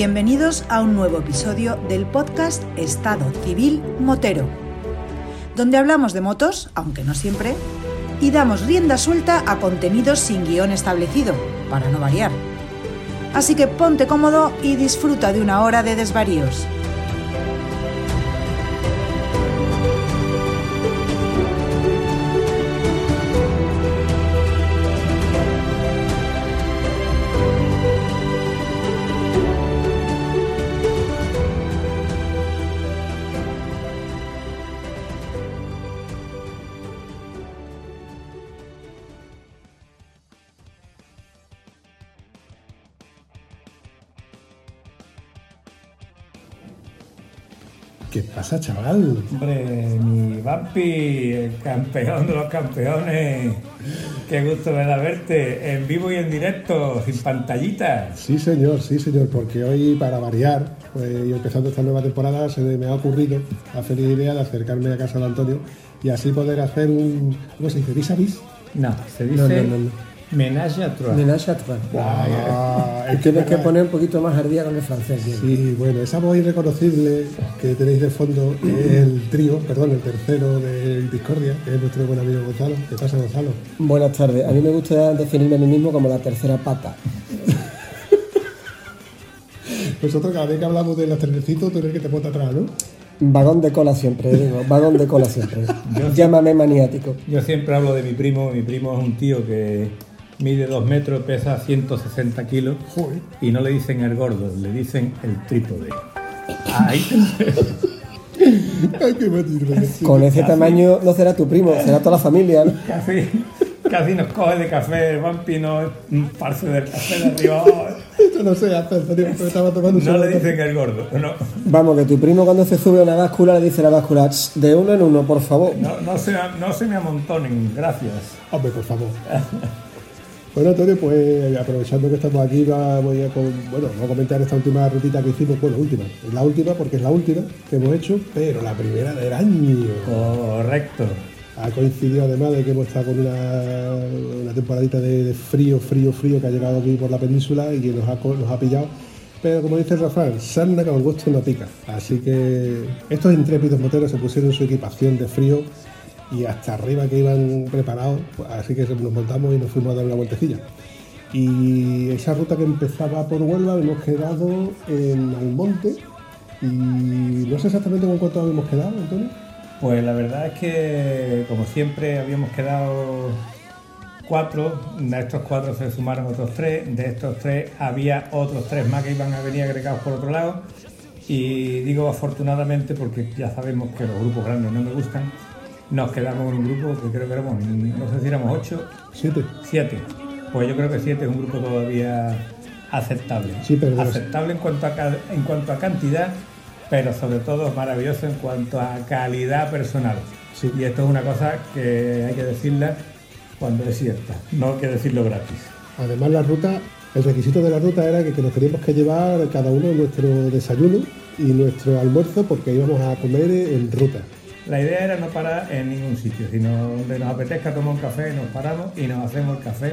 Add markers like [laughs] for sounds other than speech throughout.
Bienvenidos a un nuevo episodio del podcast Estado Civil Motero, donde hablamos de motos, aunque no siempre, y damos rienda suelta a contenidos sin guion establecido, para no variar. Así que ponte cómodo y disfruta de una hora de desvaríos. Hombre, mi Vampi, el campeón de los campeones. Qué gusto me da verte en vivo y en directo, sin pantallitas. Sí, señor, sí, señor, porque hoy, para variar, pues, y empezando esta nueva temporada, se me ha ocurrido la feliz idea de acercarme a casa de Antonio y así poder hacer un. ¿Cómo se dice? ¿Vis a vis? No, se dice no, no, no. Menage à trois. Menage à trois. Ah, Tienes que poner un poquito más al día con el francés. Sí, bueno, esa voz irreconocible que tenéis de fondo es el trío, perdón, el tercero de Discordia, que es nuestro buen amigo Gonzalo. ¿Qué pasa, Gonzalo? Buenas tardes. A mí me gusta definirme a mí mismo como la tercera pata. Nosotros cada vez que hablamos de los trenecitos, tú eres el que te monta atrás, ¿no? Vagón de cola siempre, digo. Vagón de cola siempre. Yo- Llámame maniático. Yo siempre hablo de mi primo. Mi primo es un tío que mide 2 metros, pesa 160 kilos Joder. y no le dicen el gordo, le dicen el trípode. Ahí Ay, qué matirme. Con ese tamaño no será tu primo, será toda la familia, ¿no? casi, casi nos coge de café. El Vampi no es un parce del café de arriba. Esto no sé hacer, Antonio, pero estaba tomando un No le dicen el gordo. No, Vamos, que tu primo cuando se sube a una báscula le dice a la báscula, "Ch, de uno en uno, por favor. no, no, se, no se me amontonen, gracias. Hombre, por favor. [laughs] Bueno, Antonio, pues aprovechando que estamos aquí, voy a, con- bueno, voy a comentar esta última rutita que hicimos. Bueno, última. Es la última porque es la última que hemos hecho, pero la primera del año. Correcto. Ha coincidido además de que hemos estado con una, una temporadita de, de frío, frío, frío que ha llegado aquí por la península y que nos ha, nos ha pillado. Pero como dice el refrán, sarna con gusto no pica. Así que estos intrépidos moteros se pusieron su equipación de frío y hasta arriba que iban preparados. pues, Así que nos montamos y nos fuimos a dar una vueltecilla. Y esa ruta que empezaba por Huelva hemos quedado en Almonte y no sé exactamente con cuánto habíamos quedado, Antonio. Pues la verdad es que, como siempre, habíamos quedado cuatro. De estos cuatro se sumaron otros tres. De estos tres había otros tres más que iban a venir agregados por otro lado. Y digo afortunadamente porque ya sabemos que los grupos grandes no me gustan. Nos quedamos en un grupo que creo que éramos, no sé si éramos ocho, Siete. siete. Pues yo creo que siete es un grupo todavía aceptable. Sí, pero aceptable en cuanto a, en cuanto a cantidad, pero sobre todo maravilloso en cuanto a calidad personal. Sí. Y esto es una cosa que hay que decirla cuando es cierta, no hay que decirlo gratis. Además, la ruta, el requisito de la ruta era que, que nos teníamos que llevar cada uno nuestro desayuno y nuestro almuerzo porque íbamos a comer en ruta. La idea era no parar en ningún sitio, sino donde nos apetezca tomar un café, nos paramos y nos hacemos el café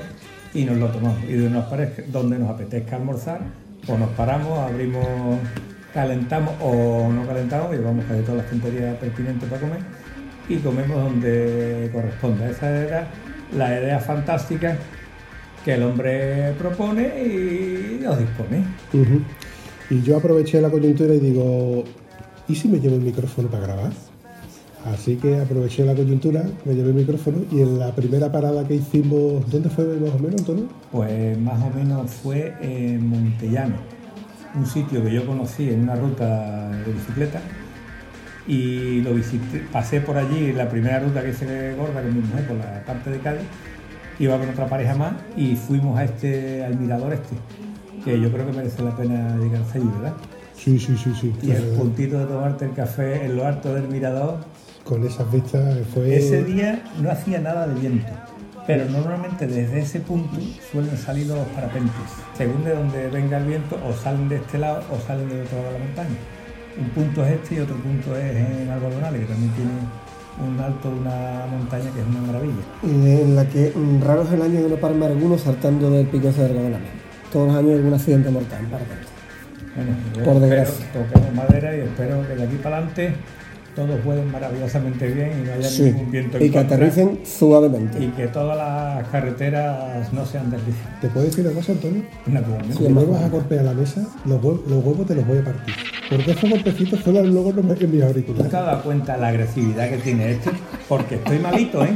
y nos lo tomamos. Y donde nos, parezca- donde nos apetezca almorzar, pues nos paramos, abrimos, calentamos o no calentamos, llevamos casi todas las tonterías pertinentes para comer y comemos donde corresponda. Esa era la idea fantástica que el hombre propone y nos dispone. Y yo aproveché la coyuntura y digo, ¿y si me llevo el micrófono para grabar? Así que aproveché la coyuntura, me llevé el micrófono y en la primera parada que hicimos, ¿dónde fue más o menos, Antonio? Pues más o menos fue en Montellano, un sitio que yo conocí en una ruta de bicicleta y lo visité, pasé por allí, la primera ruta que hice gorda con mi mujer por la parte de Cádiz, iba con otra pareja más y fuimos a este, al mirador este, que yo creo que merece la pena llegarse allí, ¿verdad? Sí, sí, sí, sí. Y el puntito de tomarte el café en lo alto del mirador, Con esas vistas fue... ese día no hacía nada de viento, pero normalmente desde ese punto suelen salir los parapentes. Según de donde venga el viento, o salen de este lado o salen del otro lado de la montaña. Un punto es este y otro punto es en Algodonales, que también tiene un alto de una montaña que es una maravilla. En la que raro es el año que no parma alguno saltando del pico de Arganame. Todos los años hay algún accidente mortal, para tanto. Bueno, Por espero- desgracia. toquemos madera y espero que de aquí para adelante todos vuelen maravillosamente bien y no haya Sí. ningún viento en Y que contra, aterricen suavemente. y que todas las carreteras no sean deslizantes. ¿Te puedo decir una cosa, Antonio? Naturalmente. Si me vas a golpear la mesa, los, hue- los huevos te los voy a partir. Porque esos golpecitos solo luego no me en mis ¿Tú auriculares. te has dado cuenta de la agresividad que tiene este? Porque estoy malito, ¿eh?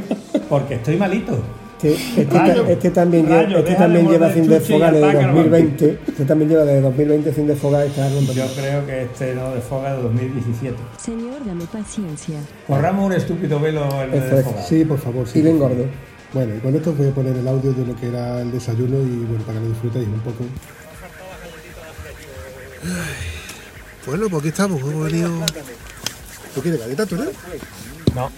Porque estoy malito. Este, este ta- este también, lle- rayo, este también lleva sin desfogar desde ataca al 2020. Este también lleva desde 2020 sin desfogar rompiendo. Yo creo que este no desfoga de 2017. Señor, dame paciencia. Corramos un estúpido velo en el desfogar. Sí, por favor. Sí, Y bien gordo. Bueno, y con esto os voy a poner el audio de lo que era el desayuno y bueno, para que lo disfrutéis un poco. Bueno, pues aquí estamos, hemos venido. ¿Tú quieres galletas, tú, no? No,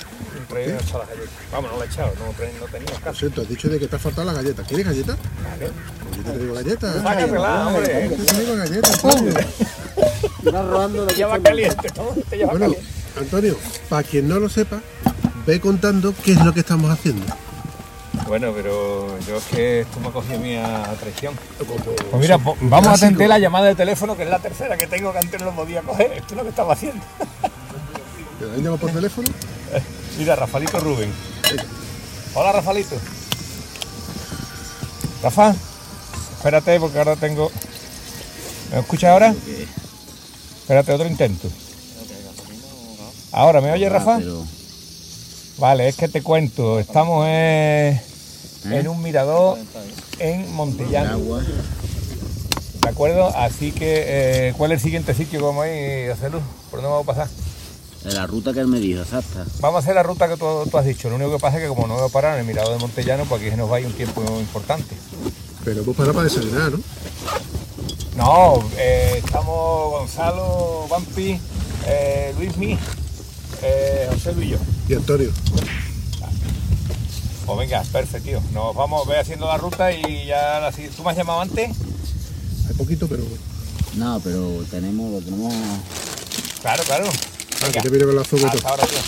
traí no he echado las galletas. Vamos, no la he echado, no, no tenía Lo caso. siento, has dicho de que te ha faltado las galletas. ¿Quieres galletas? Vale. Pues yo te traigo galletas. Sácatela, hombre. Yo te traigo galletas, Antonio. Te lleva caliente, ¿no? Te lleva Bueno, caliente. Antonio, para quien no lo sepa, ve contando qué es lo que estamos haciendo. Bueno, pero yo es que esto me ha cogido a traición. Como- Pues mira, po- vamos a atender la llamada de teléfono, que es la tercera que tengo que antes no lo podía coger. Esto es lo que estaba haciendo. ¿Te han llamado por teléfono? [laughs] Mira, Rafalito Rubén. Hola, Rafalito. Rafa, espérate porque ahora tengo... ¿Me escuchas ahora? Espérate, otro intento. Ahora, ¿me oyes, Rafa? Vale, es que te cuento, estamos eh, en un mirador en Montellano. ¿De acuerdo? Así que, eh, ¿cuál es el siguiente sitio que vamos a ir a hacer luz? ¿Por dónde vamos a pasar? De la ruta que él me dijo, exacta. Vamos a hacer la ruta que tú, tú has dicho. Lo único que pasa es que como no voy a parar en el mirador de Montellano, pues aquí se nos va a ir un tiempo importante. Pero hemos parado para desayunar, ¿no? No, eh, estamos Gonzalo, Vampi, eh, Luismi, eh, José Luis y yo. Y Antonio. Pues venga, perfecto, tío. Nos vamos, ve haciendo la ruta y ya la si- ¿Tú me has llamado antes? Hay poquito, pero. No, pero tenemos, lo tenemos. Claro, claro. Ah, que te viene con la azúcar. y todo. Hasta ahora, tío.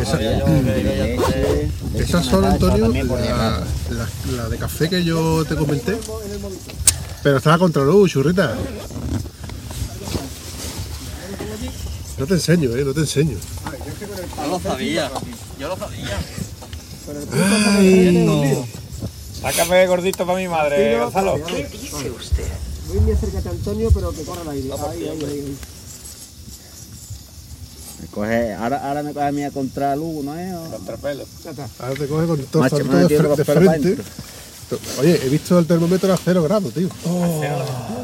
Esa, leche, esa leche son, con Antonio, también por si la, la- la de café que yo te comenté. Pero estaba contra luz, churrita. No te enseño, eh, no te enseño. Yo lo sabía, yo lo sabía. Sácame gordito para mi madre, Gonzalo. Luis, acércate a Antonio, pero que corra el aire. Ahí, ahí, ahí. Me coge, ahora, ahora me coge a mí a contra luz, ¿no es? O- Ahora te coge con todo, Macho, todo de, de frente. Oye, he visto el termómetro a cero grados, tío.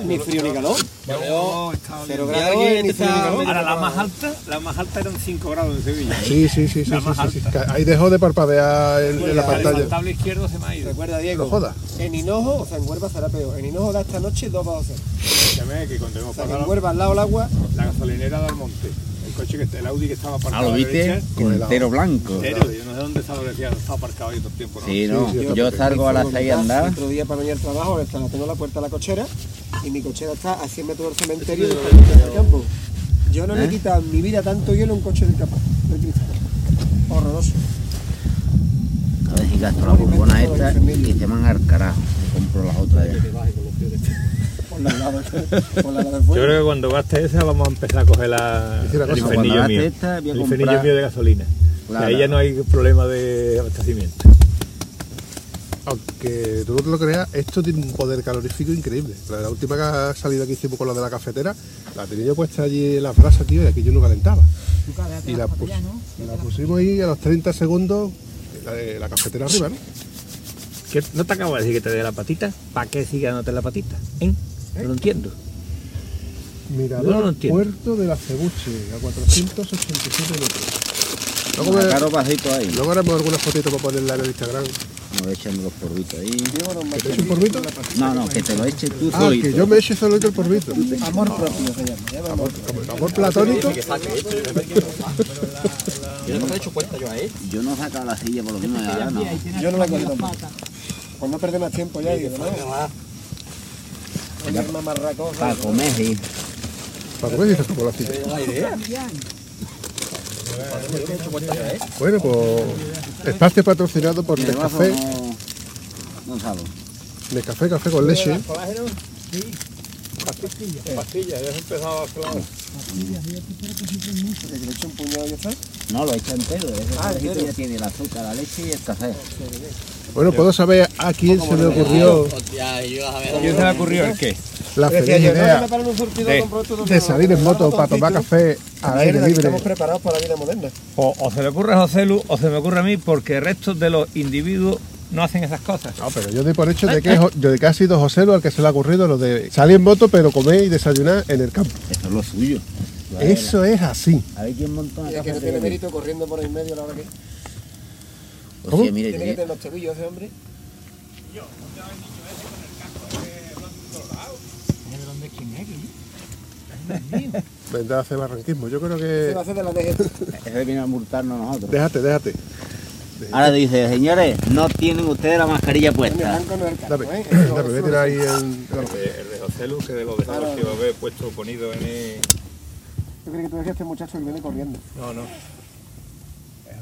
Ni frío ni calor. Yo, Cero y grados. Ahora la más alta, la más alta eran 5 grados en Sevilla. Sí, sí, sí, sí, sí, sí, Ahí dejó de parpadear en, en la pantalla. tabla izquierdo se me ha ido. Recuerda, Diego. No jodas. En Hinojo, o sea, en Huelva será peor. En Hinojo da esta noche 2 bajo cero. Escúchame que cuando hemos O sea, que en Huelva al lado del agua, la gasolinera del monte, el coche que el Audi que estaba Ah, aparcado lo a la viste derecha, entero blanco. entero, yo no sé dónde estaba, decía, estaba aparcado ahí todo el tiempo. ¿no? Sí, no. Sí, sí, Yo salgo a las 6 a andar. Otro día para venir al trabajo, está- tengo la puerta de la cochera y mi cochera está a 100 metros del cementerio y está del campo. Yo no le he ¿Eh? quitado en mi vida tanto hielo a un coche del campo. No he quitado. Horroroso. A ver si gasto la bombona esta y se van al carajo. Compro las otras ya. [laughs] La la del Yo creo que cuando gaste esa vamos a empezar a coger la, una el infernillo mío. esta, voy a el infernillo comprar- mío de gasolina. Claro. Ahí ya no hay problema de abastecimiento. Aunque tú no te lo creas, esto tiene un poder calorífico increíble. La, la última salida que hicimos con la de la cafetera, la tenía yo puesta allí en las brasas, tío, y aquí yo no calentaba. Y la, pus- la pusimos ahí a los 30 segundos, la, de la cafetera arriba, ¿no? ¿Qué- ¿No te acabo de decir que te dé la patita? ¿Para qué sigue dándote la patita? ¿Eh? No lo entiendo. Mirador No lo entiendo. Puerto de la Cebuche, a 487 metros. Luego, me- caro pasito ahí. luego haremos algunas fotitos para ponerla en el Instagram. Me voy echando los porritos ahí. ¿Que te eche un? No, no, que te lo eches tú Ah, solito. que yo me eche solito el porrito. Amor propio se llama. amor. Amor platónico. Yo no me he hecho cuenta yo a él. Yo no saco la silla por lo menos. Yo no la cojo tampoco. Pues no perder más tiempo ya y de Para comer, sí. Para comer dices la cita. Bueno, pues espacio patrocinado por Nescafé. no... Gonzalo. De café, café con leche. Sí. Pastillas, pastillas, ya has empezado a hacer Que le echo un puñado y ya está. No, lo he hecho entero. Ese Ah, ya tiene el azúcar, la leche y el café. Bueno, ¿puedo saber a quién se le ocurrió. ¿Quién se le ocurrió el qué? la feliz yo, no, idea me paro en un surtidor, de- salir en moto para tomar café al aire libre? Estamos preparados para la vida moderna. O, o se le ocurre a José Lu o se me ocurre a mí porque el resto de los individuos no hacen esas cosas. No, pero yo doy por hecho de que, de que ha sido José lo al que se le ha ocurrido lo de salir en moto pero comer y desayunar en el campo. Eso es lo suyo. Eso es así. A ver quién montó que no tiene mérito corriendo por el medio la hora que. ¿Cómo? Mire, Tiene que tiene- tener los tobillos ese hombre. Vendrá a hacer barranquismo. Yo creo Se va a que. hacer de la DG. [laughs] ese viene a multarnos nosotros. Déjate, déjate. Ahora dice, señores, no tienen ustedes la mascarilla El puesta. es el Dame, ¿eh? dame, voy a tirar ahí el. El de José Lu que de los dejaba Claro. que iba a haber puesto ponido en el... Yo creo que tú ves que este muchacho que viene corriendo. No, no.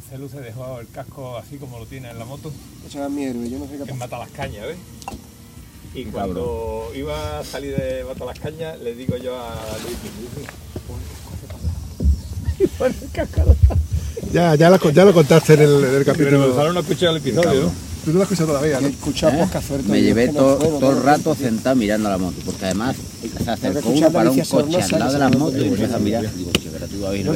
José Lu se dejó el casco así como lo tiene en la moto, Ese es mi héroe, yo no sé qué. Mata las Cañas, ¿ves? Y cuando iba a salir de Mata las Cañas, le digo yo a Luis, Luis, pon el casco. Ya, ya, lo, ya lo contaste en el, en el capítulo. Pero Gonzalo no ha escuchado el episodio, ¿no? Tú no lo has escuchado todavía, ¿no? Escucha ¿Eh? Me llevé que no todo, puedo, todo el rato sentado mirando la moto, porque además se acercó uno para un coche al lado de me motos y empieza a mirar. Digo, pero tú vas a ir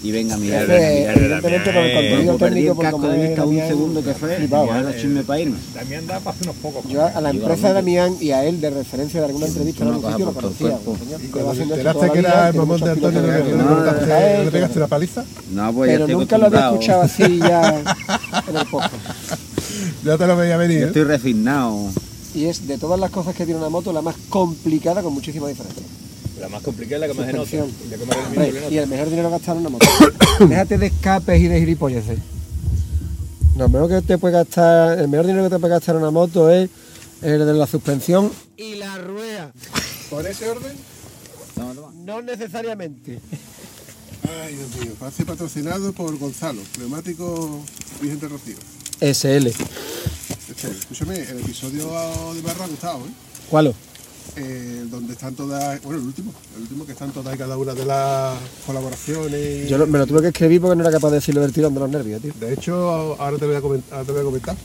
Damián. Y venga a mirar. Evidentemente por el contenido técnico, por como de vista un Damián, segundo que fue, y ahora ¿eh? chisme para irme. También da para hacer unos pocos. Yo a la empresa de. Damián y a él de referencia de alguna entrevista en algún sitio lo conocía. Y cuando te enteraste que era el mamón de Antonio, ¿le, pegaste la paliza? No, pues Pero nunca lo había escuchado así ya [laughs] en el podcast. Ya te lo veía venir, ¿eh? estoy resignado. Y es de todas las cosas que tiene una moto la más complicada con muchísima diferencia. La más complicada es la que más se nota. Suspensión. La que más el Hombre, mismo le nota. y el mejor dinero gastado en una moto. [coughs] Déjate de escapes y de gilipolleces. Lo mejor que te puede gastar, el mejor dinero que te puede gastar en una moto es el de la suspensión y la rueda. ¿Por ese orden? Toma, toma. No necesariamente. Ay, Dios mío. Pase patrocinado por Gonzalo, neumático Vicente Rocío. SL. Este, escúchame, el episodio de Barra ha gustado, ¿eh? ¿Cuál? Eh, donde están todas, bueno, el último, el último que están todas y cada una de las colaboraciones. Yo me lo tuve que escribir porque no era capaz de decirlo del tirón de los nervios, tío. De hecho, ahora te voy a comentar. te voy a comentar.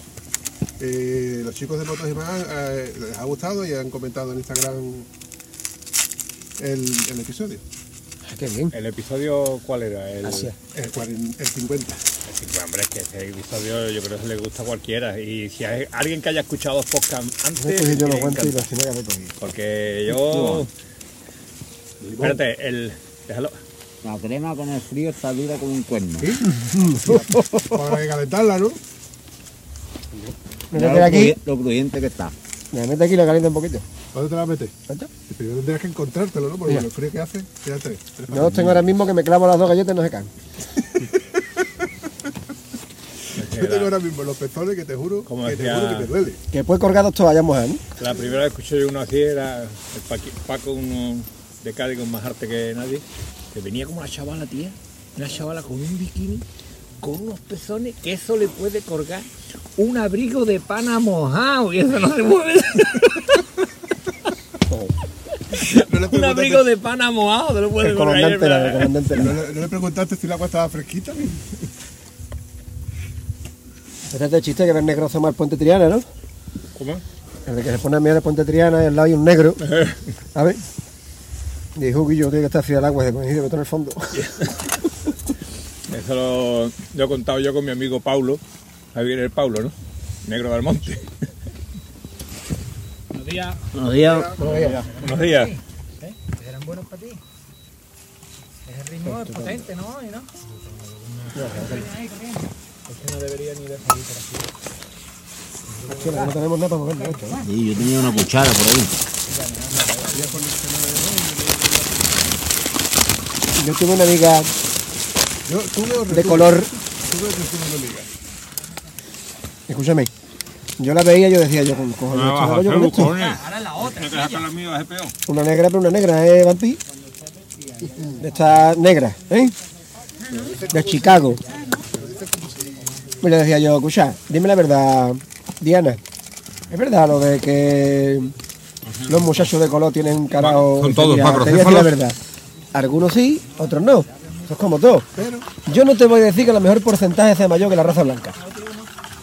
Eh, los chicos de Motos y más eh, les ha gustado y han comentado en Instagram el, el episodio, Qué bien. ¿El episodio cuál era? El, Así es. el, 40 el 50. Sí, pues, hombre, es que ese episodio yo creo que le gusta a cualquiera. Y si hay alguien que haya escuchado dos podcasts antes, yo le guantes y tengo que hacer conmigo. porque yo. Espérate, el. Déjalo. La crema con el frío está dura como un cuerno. [laughs] Para calentarla, ¿no? Me Mira lo, aquí, lo crujiente que está. Me mete aquí y lo calienta un poquito. ¿Dónde te la metes? ¿Cuánto? Y Primero tendrías que encontrártelo, ¿no? Porque Mira. el frío que hace, quedan tres. tres Yo tengo ahora mismo que me clavo las dos galletas y no se caen. [laughs] Yo tengo ahora mismo los pezones que te juro Como que te juro que te duele. Que después colgados todos vayamos a ¿no? La primera vez que escuché yo uno así era el Paqui- Paco, uno de Cádiz con más arte que nadie, que venía como una chavala, tía, una chavala con un bikini, con unos pezones, que eso le puede colgar un abrigo de pana mojado y eso no se mueve. [laughs] No le un abrigo de pana mojado, te lo puede El comandante era, el comandante ¿No le, no le preguntaste si el agua estaba fresquita? [laughs] Este es el chiste que ve el negro asomar el puente Triana, ¿no? ¿Cómo? El de que se pone a mirar el puente Triana y al lado hay un negro. [laughs] A ver. Y dijo que yo tiene que estar fría el agua, y dice, "Coño, meto en el fondo. Eso lo, lo he contado yo con mi amigo Paulo, ahí viene el Paulo, ¿no? Negro del Monte. Buenos días. Buenos días. Buenos días. eran buenos para ti. Ese ritmo es potente, ¿no? ¿Y no? Es que no debería ni de salir por aquí. No tenemos nada para moverlo esto, ¿eh? Sí, yo tenía una cuchara por ahí. Yo tuve una amiga Yo tuve de color. Tuve una amiga. Escúchame. Yo la veía y yo decía, yo con cojones, ¿esto hago yo con esto? Ahora es la otra. No te dejas la mía, es peor. Una negra, pero una negra, ¿eh, Vampi? De esta negra, ¿eh? De Chicago. Y le decía yo, escucha, dime la verdad, Diana. Es verdad lo de que los muchachos de color tienen carao. Son todos Mira, te voy a decir la macrocéfalos. verdad. Algunos sí, otros no. Eso es como todo. Yo no te voy a decir que el mejor porcentaje sea mayor que la raza blanca.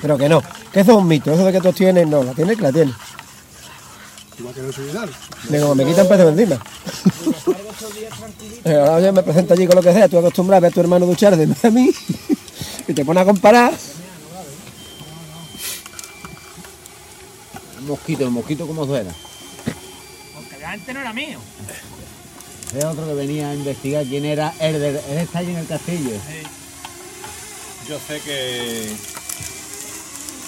Pero que no. Que eso es un mito. Eso de que todos tienen, no. La tiene que la tiene. Igual que no como me quitan peso encima. [laughs] Ahora yo me presento allí con lo que sea. Tú acostumbras a ver a tu hermano duchar de a mí. [laughs] Y te pones a comparar. El mosquito, el mosquito como suena. Porque antes no era mío. Es otro que venía a investigar quién era el de él está allí en el castillo. Yo sé que,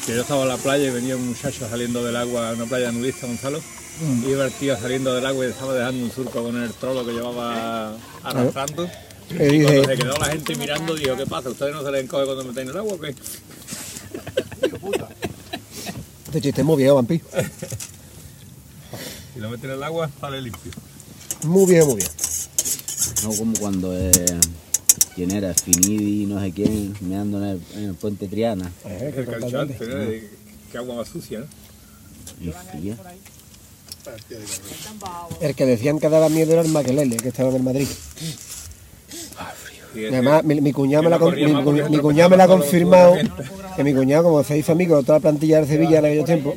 que yo estaba en la playa y venía un muchacho saliendo del agua, una playa nudista, Gonzalo. Y iba el tío saliendo del agua y estaba dejando un surco con el trolo que llevaba arrastrando. Y cuando se quedó la gente mirando, dijo, ¿qué pasa? ¿Ustedes no se les encoge cuando meten el agua o qué? [laughs] Este chiste es muy viejo, vampi. Si lo meten en el agua, sale limpio. Muy viejo, muy viejo. No como cuando eh, quién era, Finidi, no sé quién, meando en el, en el puente Triana. El calchante, ¿no? De- Qué agua más sucia, ¿no? Y fría. El que decían que daba miedo era el Maquelele, que estaba en el Madrid. Ese- además, mi, mi cuñado me que la, con- mi, mi cuñado me la ha confirmado que mi cuñado, como se hizo amigo de toda la plantilla de Sevilla en aquellos tiempos,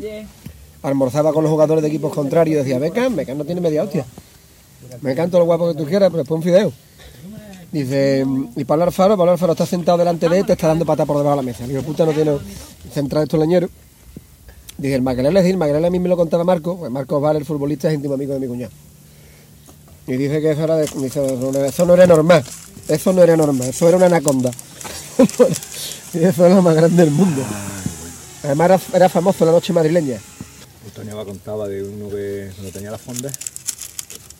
almorzaba con los jugadores de equipos contrarios y decía, Beckham, Beckham no tiene media hostia. Me canto lo guapo que tú quieras, pero después un fideo. Dice, y Pablo Alfaro, Pablo Alfaro está sentado delante de él, te está dando pata por debajo de la mesa. Digo, puta, no tiene central estos leñeros. Dice, el Maquelele, sí, el Maquelele a mí me lo contaba Marco, pues Marcos Vale, el futbolista, es íntimo amigo de mi cuñado. Y dice que eso, era de, eso, no, no era normal, eso no era normal, eso era una anaconda. [laughs] y eso era lo más grande del mundo. Además era, era famoso la noche madrileña. Antonio contaba de uno que cuando tenía la fonda, y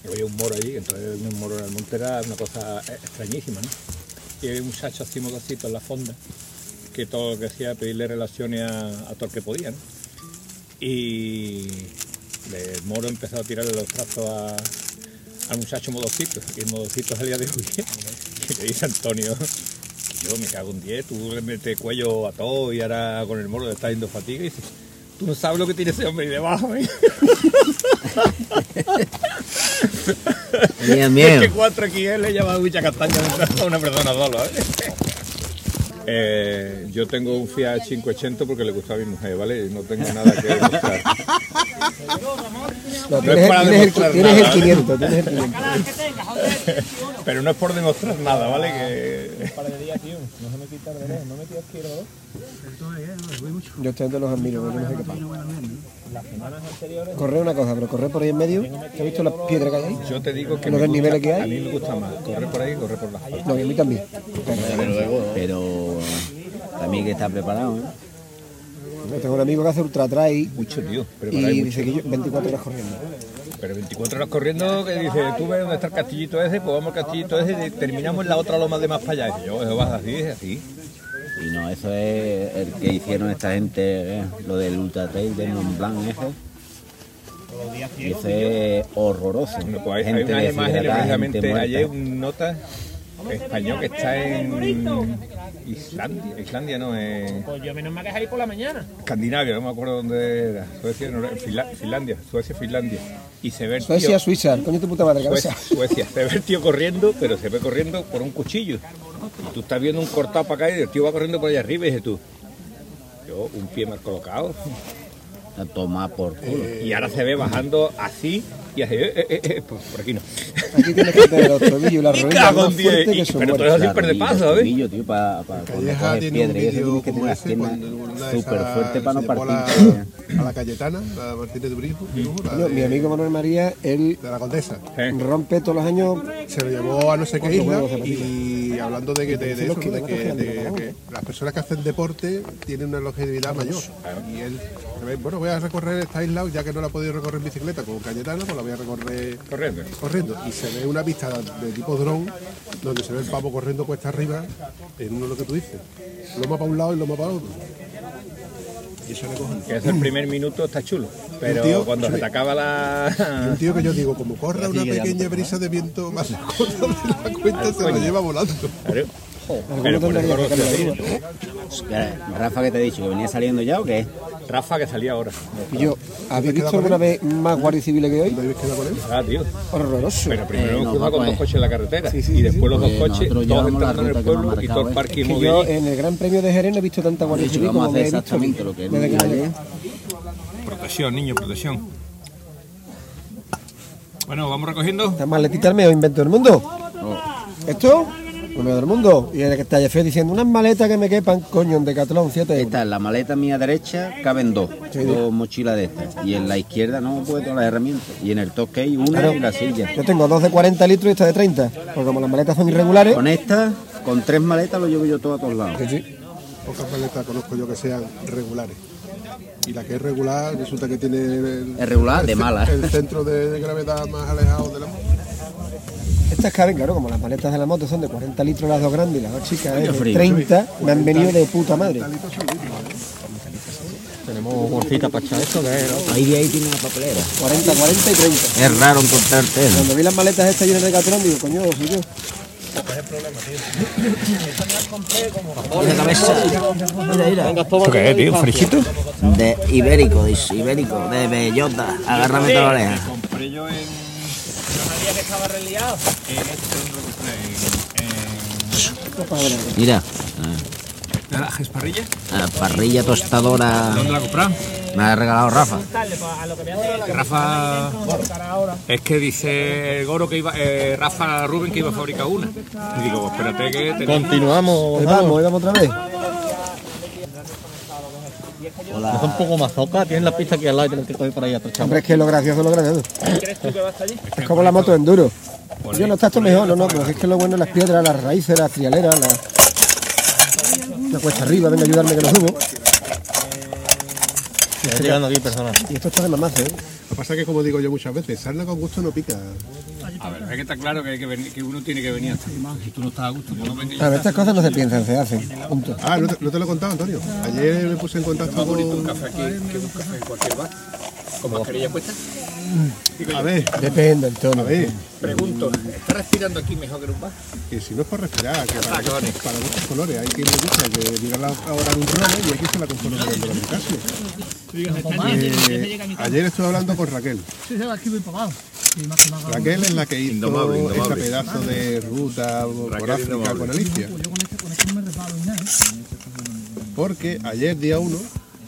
había un moro allí, entonces un moro en el monte era una cosa extrañísima, ¿no? Y había un muchacho así modosito en la fonda, que todo lo que hacía pedirle relaciones a, todo el que podía, ¿no? Y el moro empezó a tirarle los trazos al muchacho modosito, y el modosito salía de huir. Y le dice Antonio, yo me cago en 10, tú le metes cuello a todo y ahora con el moro le está yendo fatiga y dice, tú no sabes lo que tiene ese hombre ahí debajo, ¿eh? Tenía miedo. [laughs] que 4 XL le llama bicha castaña a una persona solo, ¿eh? Eh, yo tengo un Fiat 580 porque le gusta a mi mujer, ¿vale? No tengo nada que demostrar. No, No tienes, es para tienes el, demostrar tienes nada, el. 500, tienes el 500. Cada que tenga, joder. Pero no es por demostrar nada, ¿vale? Que... Para de día, tío. No se me quita de lejos. No me tiras quiero, Yo estoy entre los admiro, yo no sé qué pasa. Las semanas anteriores. Correr una cosa, pero correr por ahí en medio, ¿te has visto las piedras que hay ahí? Yo te digo que ¿Los gusta- que hay? a mí me gusta más correr por ahí que correr por las. No, y a mí también. Pero también que está preparado, ¿eh? Yo tengo un amigo que hace ultra trail Mucho, tío. Y mucho. dice que yo 24 horas corriendo. Pero 24 horas corriendo, que dice, tú ves dónde está el castillito ese, pues vamos al castillito ese y terminamos en la otra loma de más para allá. Y yo, eso vas así, es así. Y no, eso es el que hicieron esta gente, eh, lo del Ultra Trail del Mont Blanc ese. Y ese es horroroso. Bueno, pues hay, hay imágenes deshidratada, precisamente ayer, un nota español que está en Islandia, Islandia no, en Pues yo menos mal que salí por la mañana. Escandinavia, no me acuerdo dónde era, Suecia, no, Finla- Finlandia, Suecia, Finlandia. Y se ve el tío, Suecia, Suiza, coño tu puta madre, cabeza. Suecia, Suecia, se ve el tío corriendo, pero se ve corriendo por un cuchillo. Y tú estás viendo un cortado para acá y el tío va corriendo por allá arriba y dices tú, yo un pie mal colocado. A tomar por culo. Y ahora se ve bajando así y así, eh, eh, eh, pues por aquí no. Aquí tienes que tener los tobillos [laughs] rodillas cago más y- que su pero eres así La perder rodilla, paso, el ¿sabes? tobillo, tío, para cuando Calleja coges tiene un piedra y eso vídeo tienes que como tener las ese piernas cuando súper esas fuertes para no llevó a la, a la Cayetana, la Martínez de Brijo, la Coño, de, mi amigo Manuel María, él de la Condesa. rompe todos los años Se lo llevó a no sé qué isla y hablando de que, de, eso, de que, ¿cuántos de que las personas que hacen deporte tienen una longevidad mayor. Y él, bueno, voy a recorrer esta isla, ya que no la he podido recorrer en bicicleta con Cayetana, pues la voy a recorrer Corriendo. corriendo. Y se ve una pista de tipo dron donde se ve el pavo corriendo cuesta arriba en uno de lo que tú dices. Loma para un lado y loma para otro. Y eso. Que es el primer minuto, está chulo. Pero tío, cuando se te acaba Y la. un tío que yo digo, como [laughs] corra una pequeña brisa de viento más corta de la cuenta, se lo lleva volando. La. Ya, Rafa, ¿qué te he dicho? ¿Que venía saliendo ya o qué? Rafa que salía ahora. Y yo, ¿habéis visto alguna vez más guardia civiles que hoy? ¿No habéis quedado con él? Ah, tío. Horroroso. Pero primero Eh, no, con pues. dos coches en la carretera y después los dos Pues coches, todos la entrando en el pueblo y todo el marcado, parque Que yo en el Gran Premio de Jerez no he visto tanta guardia civil vamos a como me hacer he visto. exactamente lo que ayer. Protección, niño, protección. Bueno, vamos recogiendo. ¿Esta maletita el mejor invento del mundo? Oh. ¿Esto? Mejor del mundo. Y el que está fe diciendo unas maletas que me quepan, coño, en Decathlon, 7 euros. Esta, en la maleta mía derecha caben dos, dos mochilas de estas. Y en la izquierda no puedo todas las herramientas. Y en el toque hay una en la silla. Yo tengo dos de 40 litros y esta de 30. Porque como las maletas son irregulares. Con esta, con tres maletas lo llevo yo todo a todos lados. Sí, sí. Pocas maletas conozco yo que sean regulares. Y la que es regular resulta que tiene el, Es regular, de el mala. el centro de, de gravedad más alejado de la moto. Estas caben, claro, como las maletas de la moto son de 40 litros las dos grandes y las dos chicas es de frío. 30, me han venido de puta madre. Tenemos bolsita para echar esto, que es, ¿no? Ahí de ahí tiene una papelera. 40, 40 y 30. Es raro encontrarte. Cuando vi las maletas estas llenas de Decathlon digo, coño, soy yo. Mira cabeza. Mira, mira. ¿Esto qué es, tío? ¿Un? De ibérico, dice, ibérico, de bellota. Agárrame toda la oreja. compré yo en. Día que estaba reliado. En este lo compré en. Mira. ¿De la gesparrilla? ah, parrilla tostadora. ¿Dónde la compramos? Me ha regalado Rafa. Rafa. Es que dice el Goro que iba. Eh, Rafa Rubén que iba a fabricar una. Y digo, pues espérate que. tenemos- Continuamos. Ahí vamos, vamos otra vez. Es un poco más zoca, tienen la pista aquí al lado y tienen que coger por ahí atrás. Hombre, es que lo gracioso es lo gracioso. ¿Crees tú que va hasta allí? Es como la moto enduro. Yo no está esto mejor, no, no, pero es que lo bueno es las piedras, las raíces, las trialeras, la, la cuesta arriba, venga a ayudarme que no subo. Está llegando aquí personas. Y esto está de mamazo, ¿eh? Lo que pasa es que, como digo yo muchas veces, sarna con gusto no pica. A ver, es que está claro que, hay que, venir- que uno tiene que venir hasta aquí. Si tú no estás a gusto, pues no ver, estas cosas no se piensan, se hacen. Punto. Ah, no te, no te lo he contado, Antonio. Ayer me puse en contacto Un con... café aquí, que un café en cualquier bar. ¿Con mascarilla puesta? A ver, Depende tono. a ver, Pregunto, ¿está respirando aquí mejor que en un bar? que si no es por respirar, que para, Ah, que vale. para muchos colores. Hay quien me dice que diga la hora de un trono y hay que se la conforme con el de la Nicasio. Eh, ayer estuve hablando con Raquel. Sí, sí, aquí voy pagado. Que Raquel es la que hizo Indomable, indomable. ese pedazo de ruta por Raquel África indomable. con Alicia. Yo con este, con este no me reparo ni nada. ¿eh? Porque ayer, día 1,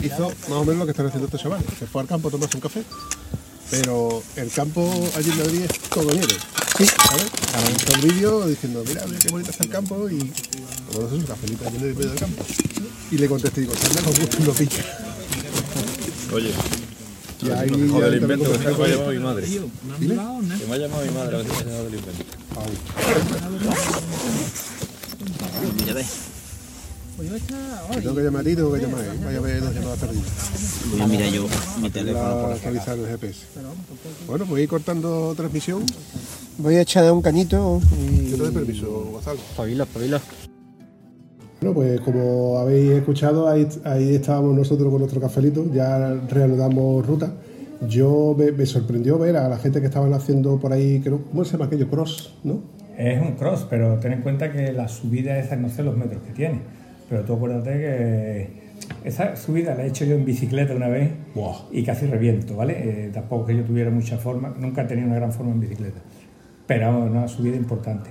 hizo más o menos lo que están haciendo estos chavales. Se fue al campo a tomarse un café. Pero el campo allí en Madrid es todo nieve. Sí. ¿Sabes? Hizo el vídeo diciendo, mira, mira qué bonito está el campo y como no sé, un cafelito en el medio del campo. Y le contesté, digo, anda con gusto y no pica. Oye, Y ahí ya invento que me ha llamado mi madre. Dime. Que me ha llamado mi madre a ver si me ha llamado del invento. Tengo que llamar a ti, tengo que llamar a él. Vaya a ver dos llamadas perdidas. Voy a mirar yo mi teléfono Para actualizar el GPS. Bueno, pues ir cortando transmisión. Voy a echar un cañito y... Yo te doy permiso, Gonzalo. Pabila, pabila. Bueno, pues como habéis escuchado, ahí, ahí estábamos nosotros con nuestro cafelito, ya reanudamos ruta. Yo me, me sorprendió ver a la gente que estaban haciendo por ahí, creo, ¿cómo se llama aquello? Cross, ¿no? Es un cross, pero ten en cuenta que la subida esa no sé los metros que tiene. Pero tú acuérdate que esa subida la he hecho yo en bicicleta una vez y casi reviento, ¿vale? Eh, tampoco que yo tuviera mucha forma, nunca he tenido una gran forma en bicicleta. Pero vamos, una subida importante.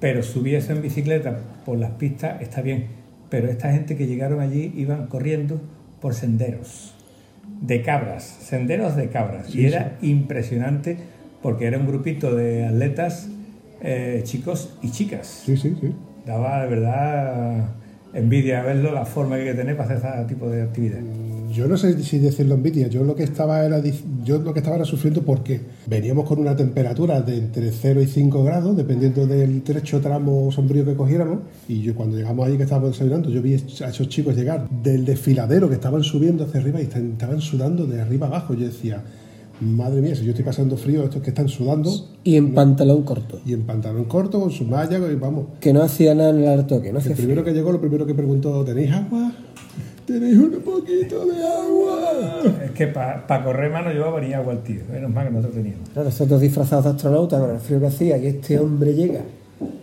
Pero subir eso en bicicleta por las pistas está bien. Pero esta gente que llegaron allí iban corriendo por senderos de cabras, senderos de cabras. y era impresionante porque era un grupito de atletas, eh, chicos y chicas. Sí, sí, sí. Daba de verdad envidia verlo, la forma que hay para hacer ese tipo de actividad. Yo no sé si decirlo envidia, yo lo que estaba era yo lo que estaba sufriendo porque veníamos con una temperatura de entre 0 y 5 grados, dependiendo del trecho tramo sombrío que cogiéramos, y yo cuando llegamos allí que estábamos desayunando, yo vi a esos chicos llegar del desfiladero que estaban subiendo hacia arriba y estaban sudando de arriba abajo. Yo decía, madre mía, si yo estoy pasando frío, estos que están sudando Y en pantalón corto. y en pantalón corto, con sus mallas, y vamos. Que no hacía nada en el artoque, no hacía El primero que llegó, lo primero que preguntó, ¿tenéis agua? ¿Tenéis un poquito de agua? Es que para correr más no llevaba ni agua al tío, menos mal que nosotros teníamos. Claro, nosotros disfrazados de astronautas con el frío que hacía y este hombre llega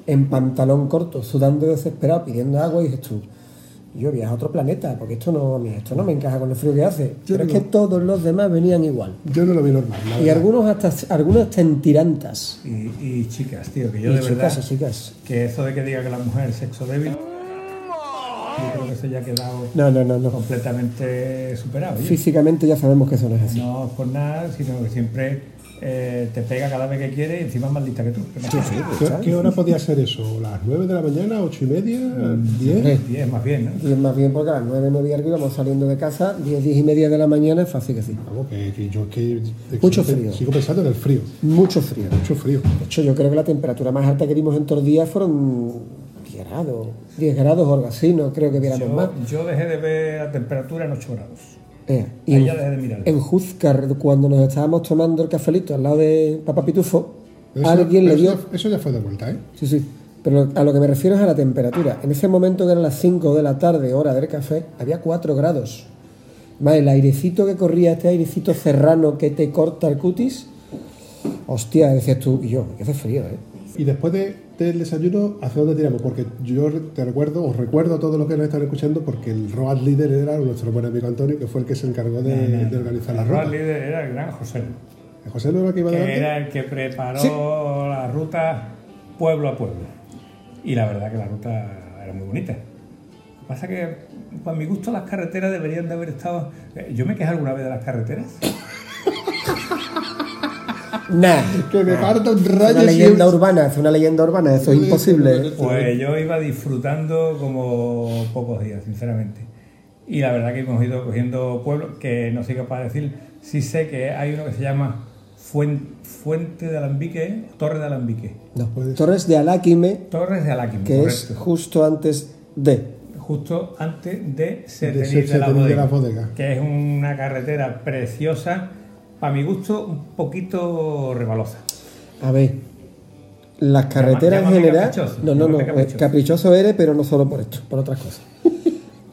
en pantalón corto, sudando desesperado, pidiendo agua y dices tú, yo viajo a otro planeta, porque esto no, a mí esto no me encaja con el frío que hace. Pero es que todos los demás venían igual. Yo no lo vi normal. Y verdad. algunos hasta, algunos hasta en tirantas. Y, y chicas, tío, que yo Y de verdad. chicas y chicas. Que eso de que diga que la mujer es sexo débil. Yo creo que eso ya ha quedado No, no, no, no. completamente superado. Físicamente ya sabemos que eso no es así. No por nada, sino que siempre eh, te pega cada vez que quiere y encima es más lista que tú. ¿Qué, qué hora podía ser eso? ¿Las 9 de la mañana? ¿8 y media? ¿10? 10 más bien, ¿no? Y es más bien porque a las 9, 9 y algo íbamos saliendo de casa, 10, 10 y media de la mañana, es fácil que sí. Vamos, que, que yo que, Mucho sigo- frío. Sigo pensando en el frío. Mucho frío. Mucho frío. De hecho, yo creo que la temperatura más alta que vimos en todos los días fueron 10 grados. 10 grados o algo así, no creo que viéramos más. Yo, yo dejé de ver la temperatura en 8 grados. Eh, y Ahí en, ya dejé de mirar. en Juzcar, cuando nos estábamos tomando el cafelito al lado de Papá Pitufo, eso- alguien le dio... Eso, eso ya fue de vuelta, ¿eh? Sí, sí. Pero a lo que me refiero es a la temperatura. En ese momento que eran las 5 de la tarde, hora del café, había 4 grados. Más el airecito que corría, este airecito serrano que te corta el cutis. Hostia, decías tú y yo, que hace frío, ¿eh? Y después de- del desayuno, ¿hacia dónde tiramos? Porque yo te recuerdo, os recuerdo a todos los que nos están escuchando, porque el road líder era nuestro buen amigo Antonio, que fue el que se encargó de, de organizar la El ruta. road líder era el gran José, José no era el que iba que era el que preparó Sí. la ruta pueblo a pueblo. Y la verdad que la ruta era muy bonita. Lo que pasa que, para mi gusto, las carreteras deberían de haber estado... eh, Yo me quejé alguna vez de las carreteras. Nah. Que me parta un Es rayo una leyenda es- urbana, es una leyenda urbana, eso es imposible. Pues yo iba disfrutando como pocos días, sinceramente. Y la verdad que hemos ido cogiendo pueblos que no soy capaz de decir. Sí sé que hay uno que se llama Fuen- Fuente de Alambique, Torre de Alambique. No, Torres de Aláquime, Torres de Aláquime, que es correcto. justo antes de. Justo antes de Setenil de, la de Bodega, la Bodega. que es una carretera preciosa, para mi gusto un poquito rebalosa. A ver, las carreteras en general. caprichoso, No, no, no. caprichoso. Caprichoso eres, pero no solo por esto, por otras cosas. [laughs]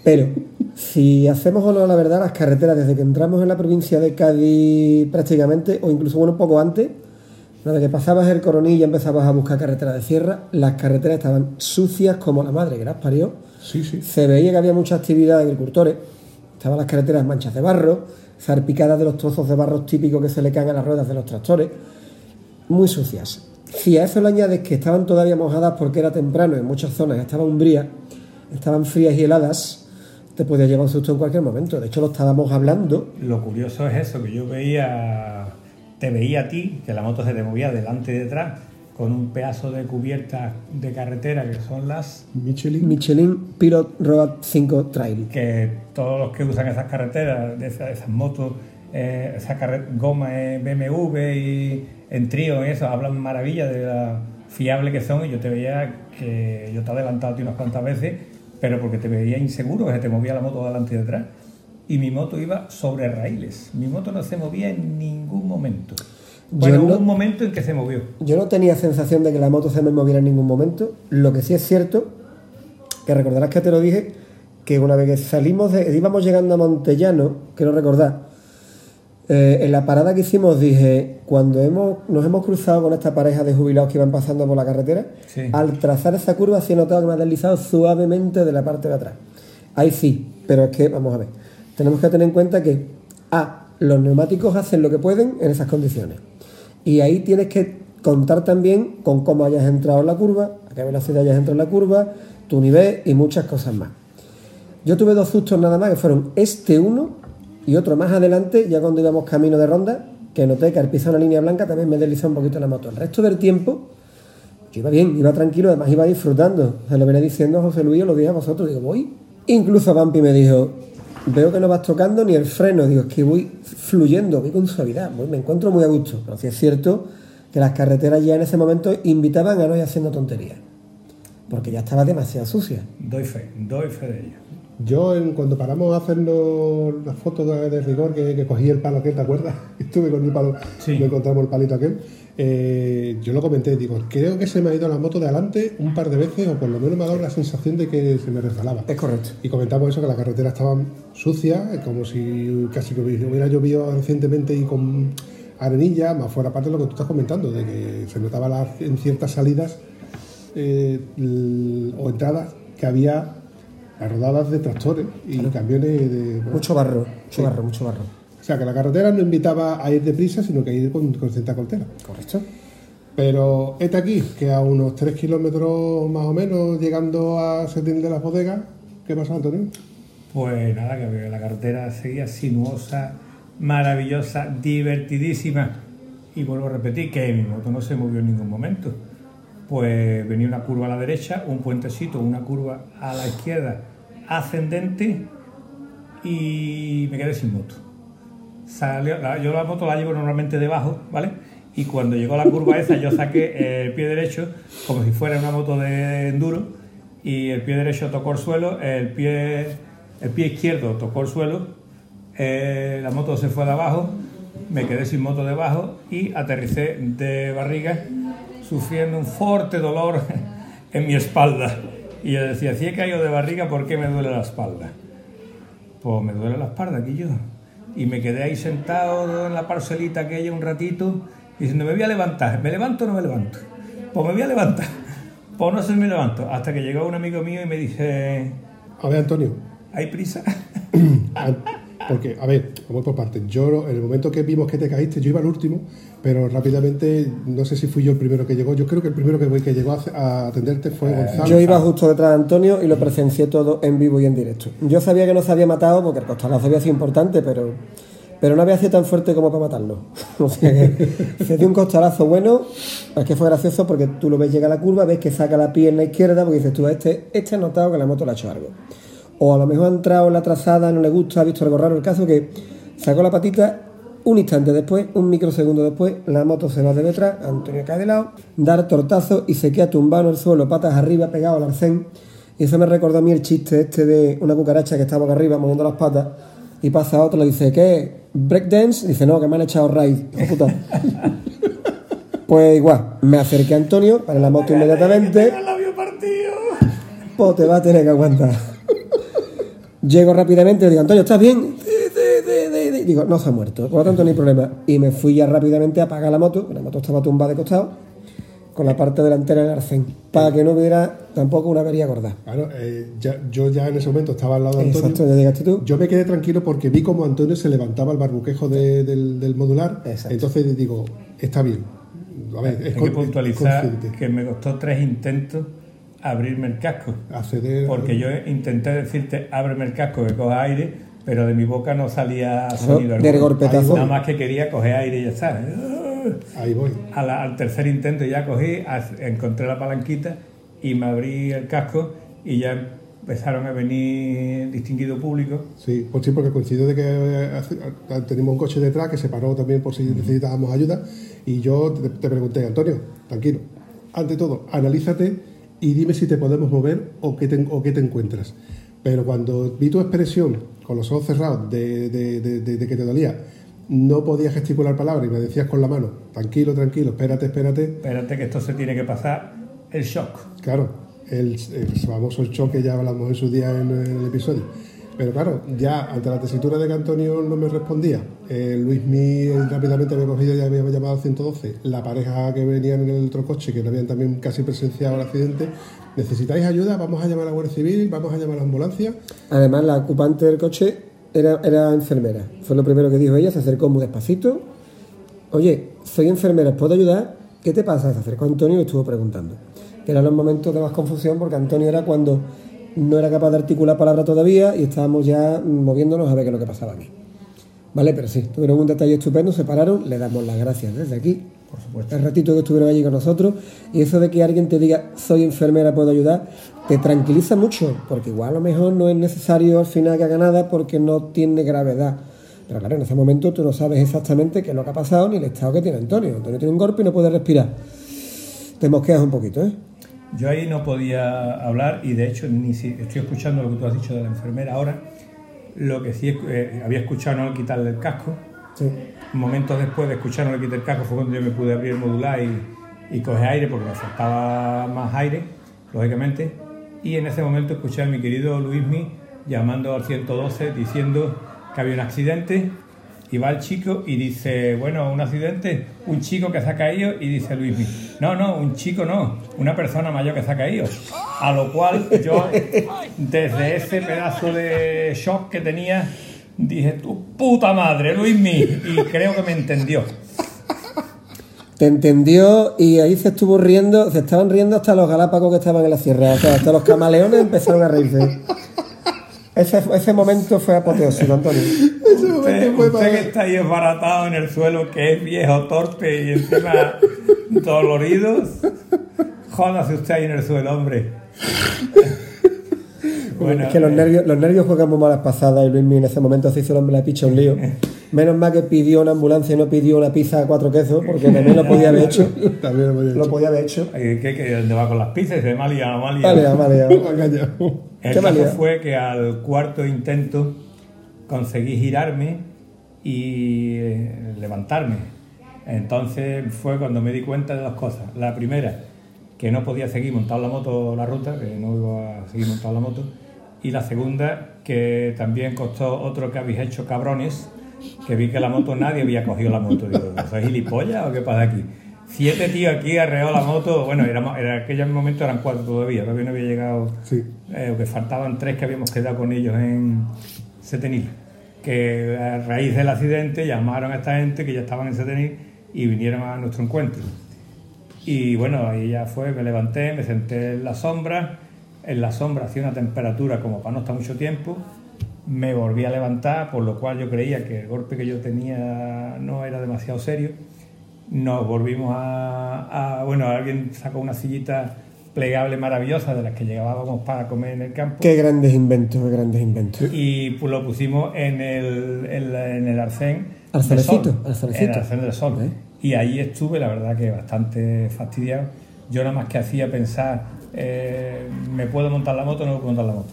Pero, si hacemos o no la verdad, las carreteras desde que entramos en la provincia de Cádiz prácticamente, o incluso bueno, un poco antes, desde que pasabas el coronilla y empezabas a buscar carreteras de sierra, las carreteras estaban sucias como la madre que las parió. Sí, sí. Se veía que había mucha actividad de agricultores. Estaban las carreteras manchas de barro, zarpicadas de los trozos de barro típicos que se le caen a las ruedas de los tractores. Muy sucias. Si a eso le añades que estaban todavía mojadas porque era temprano, en muchas zonas estaba umbría, estaban frías y heladas, te podía llevar un susto en cualquier momento. De hecho, lo estábamos hablando. Lo curioso es eso, que yo veía, te veía a ti, que la moto se te movía delante y detrás, con un pedazo de cubierta de carretera que son las Michelin. Michelin Pilot Road 5 Trail. que todos los que usan esas carreteras, de esas, esas motos, eh, esa goma eh, BMW y en trío y eso, hablan maravilla de la fiable que son y yo te veía que yo te he adelantado a ti unas cuantas veces, pero porque te veía inseguro, que se te movía la moto delante y detrás. Y mi moto iba sobre raíles. Mi moto no se movía en ningún momento. Bueno, Yo hubo no- un momento en que se movió. Yo no tenía sensación de que la moto se me moviera en ningún momento. Lo que sí es cierto, que recordarás que te lo dije, que una vez que salimos de. íbamos llegando a Montellano, quiero recordar, eh, en la parada que hicimos dije, cuando hemos, nos hemos cruzado con esta pareja de jubilados que iban pasando por la carretera, Sí. al trazar esa curva sí he notado que me ha deslizado suavemente de la parte de atrás. Ahí sí, pero es que, vamos a ver, tenemos que tener en cuenta que, A, los neumáticos hacen lo que pueden en esas condiciones. Y ahí tienes que contar también con cómo hayas entrado en la curva, a qué velocidad hayas entrado en la curva, tu nivel y muchas cosas más. Yo tuve dos sustos nada más, que fueron este uno y otro más adelante, ya cuando íbamos camino de ronda, que noté que al pisar una línea blanca también me deslizó un poquito la moto. El resto del tiempo, iba bien, iba tranquilo, además iba disfrutando. Se lo venía diciendo José Luis, lo dije a vosotros, digo, voy. Incluso Vampi me dijo, veo que no vas tocando ni el freno, digo, es que voy fluyendo, voy con suavidad, voy- me encuentro muy a gusto. Pero sí es cierto que las carreteras ya en ese momento invitaban a no ir haciendo tonterías, porque ya estaba demasiado sucia. Doy fe, doy fe de ello. Yo, en, cuando paramos a hacernos la foto de, de rigor, que, que cogí el palo aquel, ¿te acuerdas? [laughs] Estuve con el palo, Sí. no encontramos el palito aquel. Eh, yo lo comenté, digo, creo que se me ha ido la moto de adelante un par de veces, o por lo menos me ha dado la sensación de que se me resbalaba. Es correcto. Y comentamos eso, que la carretera estaba sucia, como si casi que hubiera llovido recientemente y con arenilla, más fuera parte de lo que tú estás comentando, de que se notaba la- en ciertas salidas eh, o entradas que había las rodadas de tractores y camiones de... Mucho barro, mucho Sí. barro, mucho barro. O sea, que la carretera no invitaba a ir deprisa, sino que a ir con, con cierta cautela. Correcto. Pero este aquí, que a unos 3 kilómetros más o menos, llegando a Setín de las bodegas, ¿qué pasó, Antonio? Pues nada, que la carretera seguía sinuosa, maravillosa, divertidísima. Y vuelvo a repetir que mi moto no se movió en ningún momento. Pues venía una curva a la derecha, un puentecito, una curva a la izquierda ascendente y me quedé sin moto. Salió- yo la moto la llevo normalmente debajo, ¿vale? Y cuando llegó la curva esa yo saqué el pie derecho como si fuera una moto de enduro y el pie derecho tocó el suelo, el pie, el pie izquierdo tocó el suelo, eh, la moto se fue de abajo, me quedé sin moto debajo y aterricé de barriga sufriendo un fuerte dolor [laughs] en mi espalda. Y yo decía, si he caído de barriga, ¿por qué me duele la espalda? Pues me duele la espalda aquí yo. Y me quedé ahí sentado en la parcelita aquella un ratito, diciendo, me voy a levantar, ¿me levanto o no me levanto? Pues me voy a levantar. [laughs] Pues no sé si me levanto. Hasta que llegó un amigo mío y me dice, A ver, Antonio, ¿hay prisa? [clears throat] porque, a ver, vamos por partes. Yo, en el momento que vimos que te caíste, yo iba al último, pero rápidamente, no sé si fui yo el primero que llegó. Yo creo que el primero que, que llegó a, a atenderte fue Gonzalo. Yo iba justo detrás de Antonio y lo presencié todo en vivo y en directo. Yo sabía que no se había matado porque el costalazo había sido importante, pero, pero no había sido tan fuerte como para matarlo. [laughs] O sea que se dio un costalazo bueno. Es que fue gracioso porque tú lo ves llegar a la curva, ves que saca la pierna izquierda porque dices tú, este, este ha notado que la moto le ha hecho algo. O a lo mejor ha entrado en la trazada, no le gusta, ha visto algo raro. El caso que sacó la patita un instante después, un microsegundo después, la moto se va de detrás, Antonio cae de lado, dar tortazo y se queda tumbado en el suelo, patas arriba, pegado al arcén. Y eso me recordó a mí el chiste este de una cucaracha que estaba acá arriba moviendo las patas y pasa a otro, le dice, ¿qué? ¿Breakdance? Dice, no, que me han echado raid. Puta. [laughs] pues igual, me acerqué a Antonio, para la moto inmediatamente. [laughs] Pues te va a tener que aguantar. Llego rápidamente y digo, Antonio, ¿estás bien? Digo, no se ha muerto, por lo tanto no hay problema. Y me fui ya rápidamente a apagar la moto, que la moto estaba tumbada de costado, con la parte delantera del arcén, para que no hubiera tampoco una avería gorda. Claro, eh, ya- yo ya en ese momento estaba al lado de Antonio. Exacto, ya llegaste tú. Yo me quedé tranquilo porque vi como Antonio se levantaba el barbuquejo de- del, del modular. Exacto. Entonces digo, está bien. A ver, es Hay que puntualizar consciente. que me costó tres intentos abrirme el casco. Acceder- Porque yo intenté decirte, ábreme el casco que coja aire, pero de mi boca no salía sonido del golpetazo. Nada más que quería coger aire y ya está. Ahí voy. A la- al tercer intento ya cogí, encontré la palanquita y me abrí el casco y ya empezaron a venir distinguido público. Sí, pues sí, porque coincidió de que eh, eh, teníamos un coche detrás que se paró también por si necesitábamos ayuda. Y yo te, te pregunté, Antonio, tranquilo, ante todo, analízate y dime si te podemos mover o qué te, o qué te encuentras. Pero cuando vi tu expresión con los ojos cerrados de, de- de- de- que te dolía, no podías gesticular palabras y me decías con la mano, tranquilo, tranquilo, espérate, espérate. Espérate que esto se tiene que pasar el shock. Claro, el, el famoso shock que ya hablamos en su día en, en el episodio. Pero claro, ya ante la tesitura de que Antonio no me respondía, eh, Luis Mi rápidamente había cogido y había llamado al 112, la pareja que venían en el otro coche, que no habían también casi presenciado el accidente, necesitáis ayuda, vamos a llamar a la Guardia Civil, vamos a llamar a la ambulancia. Además, la ocupante del coche era, era enfermera. Fue lo primero que dijo ella, se acercó muy despacito. Oye, soy enfermera, ¿os puedo ayudar? ¿Qué te pasa? Se acercó Antonio y estuvo preguntando. Que los momentos de más confusión porque Antonio era cuando no era capaz de articular palabra todavía y estábamos ya moviéndonos a ver qué es lo que pasaba aquí. Vale, pero sí, tuvieron un detalle estupendo, se pararon, le damos las gracias desde aquí. Por supuesto. El ratito que estuvieron allí con nosotros y eso de que alguien te diga soy enfermera, puedo ayudar, te tranquiliza mucho, porque igual a lo mejor no es necesario al final que haga nada porque no tiene gravedad. Pero claro, en ese momento tú no sabes exactamente qué es lo que ha pasado ni el estado que tiene Antonio. Antonio tiene un golpe y no puede respirar. Te mosqueas un poquito, ¿eh? Yo ahí no podía hablar y de hecho ni si estoy escuchando lo que tú has dicho de la enfermera ahora. Lo que sí eh, había escuchado no quitarle el casco. Sí. Momentos después de escuchar no le quité el casco fue cuando yo me pude abrir el modular y, y coger aire porque me faltaba más aire, lógicamente. Y en ese momento escuché a mi querido Luismi llamando al 112 diciendo que había un accidente y va el chico y dice, bueno, un accidente, un chico que se ha caído y dice Luismi, no, no, un chico no, una persona mayor que se ha caído. A lo cual yo, desde ese pedazo de shock que tenía, dije, tu puta madre, Luismi, y creo que me entendió. Te entendió y ahí se estuvo riendo, se estaban riendo hasta los galápagos que estaban en la sierra, o sea, hasta los camaleones empezaron a reírse. Ese, ese momento fue apoteósico, Antonio. [laughs] Usted, usted que está ahí esbaratado en el suelo, que es viejo, torpe y encima [laughs] dolorido, jódase usted ahí en el suelo, hombre. Bueno, es que los eh, nervios, los nervios juegan muy malas pasadas y Luis en ese momento se hizo el hombre la picha un lío. [laughs] Menos mal que pidió una ambulancia y no pidió una pizza a cuatro quesos, porque también lo podía haber hecho. [laughs] También lo podía haber Lo podía haber hecho. ¿Qué, qué, dónde va con las pizzas? Se me ha liado, me ha liado. Me ha. [laughs] El ¿Qué caso fue que al cuarto intento conseguí girarme y eh, levantarme. Entonces fue cuando me di cuenta de dos cosas. La primera, que no podía seguir montando la moto la ruta, que no iba a seguir montando la moto. Y la segunda, que también costó otro que habéis hecho cabrones, que vi que la moto nadie había cogido la moto. Digo, ¿sois gilipollas o qué pasa aquí? Siete tíos aquí arreó la moto, bueno, era, en aquel momento eran cuatro todavía, todavía no había llegado Sí. eh, que faltaban tres que habíamos quedado con ellos en Setenil. Que a raíz del accidente llamaron a esta gente que ya estaban en Setenil y vinieron a nuestro encuentro. Y bueno, ahí ya fue, me levanté, me senté en la sombra. En la sombra hacía una temperatura como para no estar mucho tiempo. Me volví a levantar, por lo cual yo creía que el golpe que yo tenía no era demasiado serio. Nos volvimos a, a- bueno, alguien sacó una sillita plegable maravillosa de las que llevábamos para comer en el campo Qué grandes inventos, qué grandes inventos. y pues lo pusimos en el, en en el arcén Arcenecito, del sol, arcenecito. el arcén del sol. ¿Eh? Y ahí estuve, la verdad que bastante fastidiado. Yo nada más que hacía pensar, eh, ¿me puedo montar la moto o no me puedo montar la moto?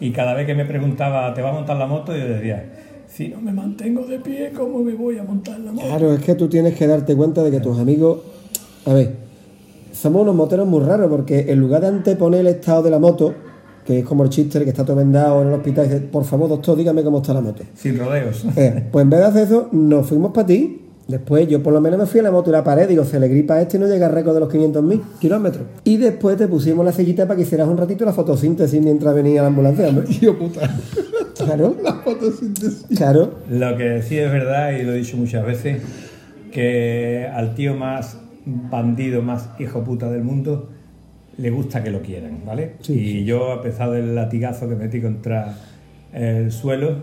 Y cada vez que me preguntaba, ¿te va a montar la moto? Yo decía, si no me mantengo de pie, ¿cómo me voy a montar la moto? Claro, es que tú tienes que darte cuenta de que tus amigos. A ver, somos unos moteros muy raros porque en lugar de anteponer el estado de la moto, que es como el chiste que está todo vendado en el hospital y dice, por favor, doctor, dígame cómo está la moto. Sin rodeos. Eh, pues en vez de hacer eso, nos fuimos para ti. Después yo por lo menos me fui a la moto y la pared, digo, se le gripa a este y no llega al récord de los 500.000 kilómetros. Y después te pusimos la sillita para que hicieras un ratito la fotosíntesis mientras venía la ambulancia, hombre. Tío [laughs] puta. Claro, [laughs] La fotosíntesis. claro. Lo que sí es verdad, y lo he dicho muchas veces, que al tío más bandido, más hijo puta del mundo, le gusta que lo quieran, ¿vale? y yo, a pesar del latigazo que metí contra el suelo,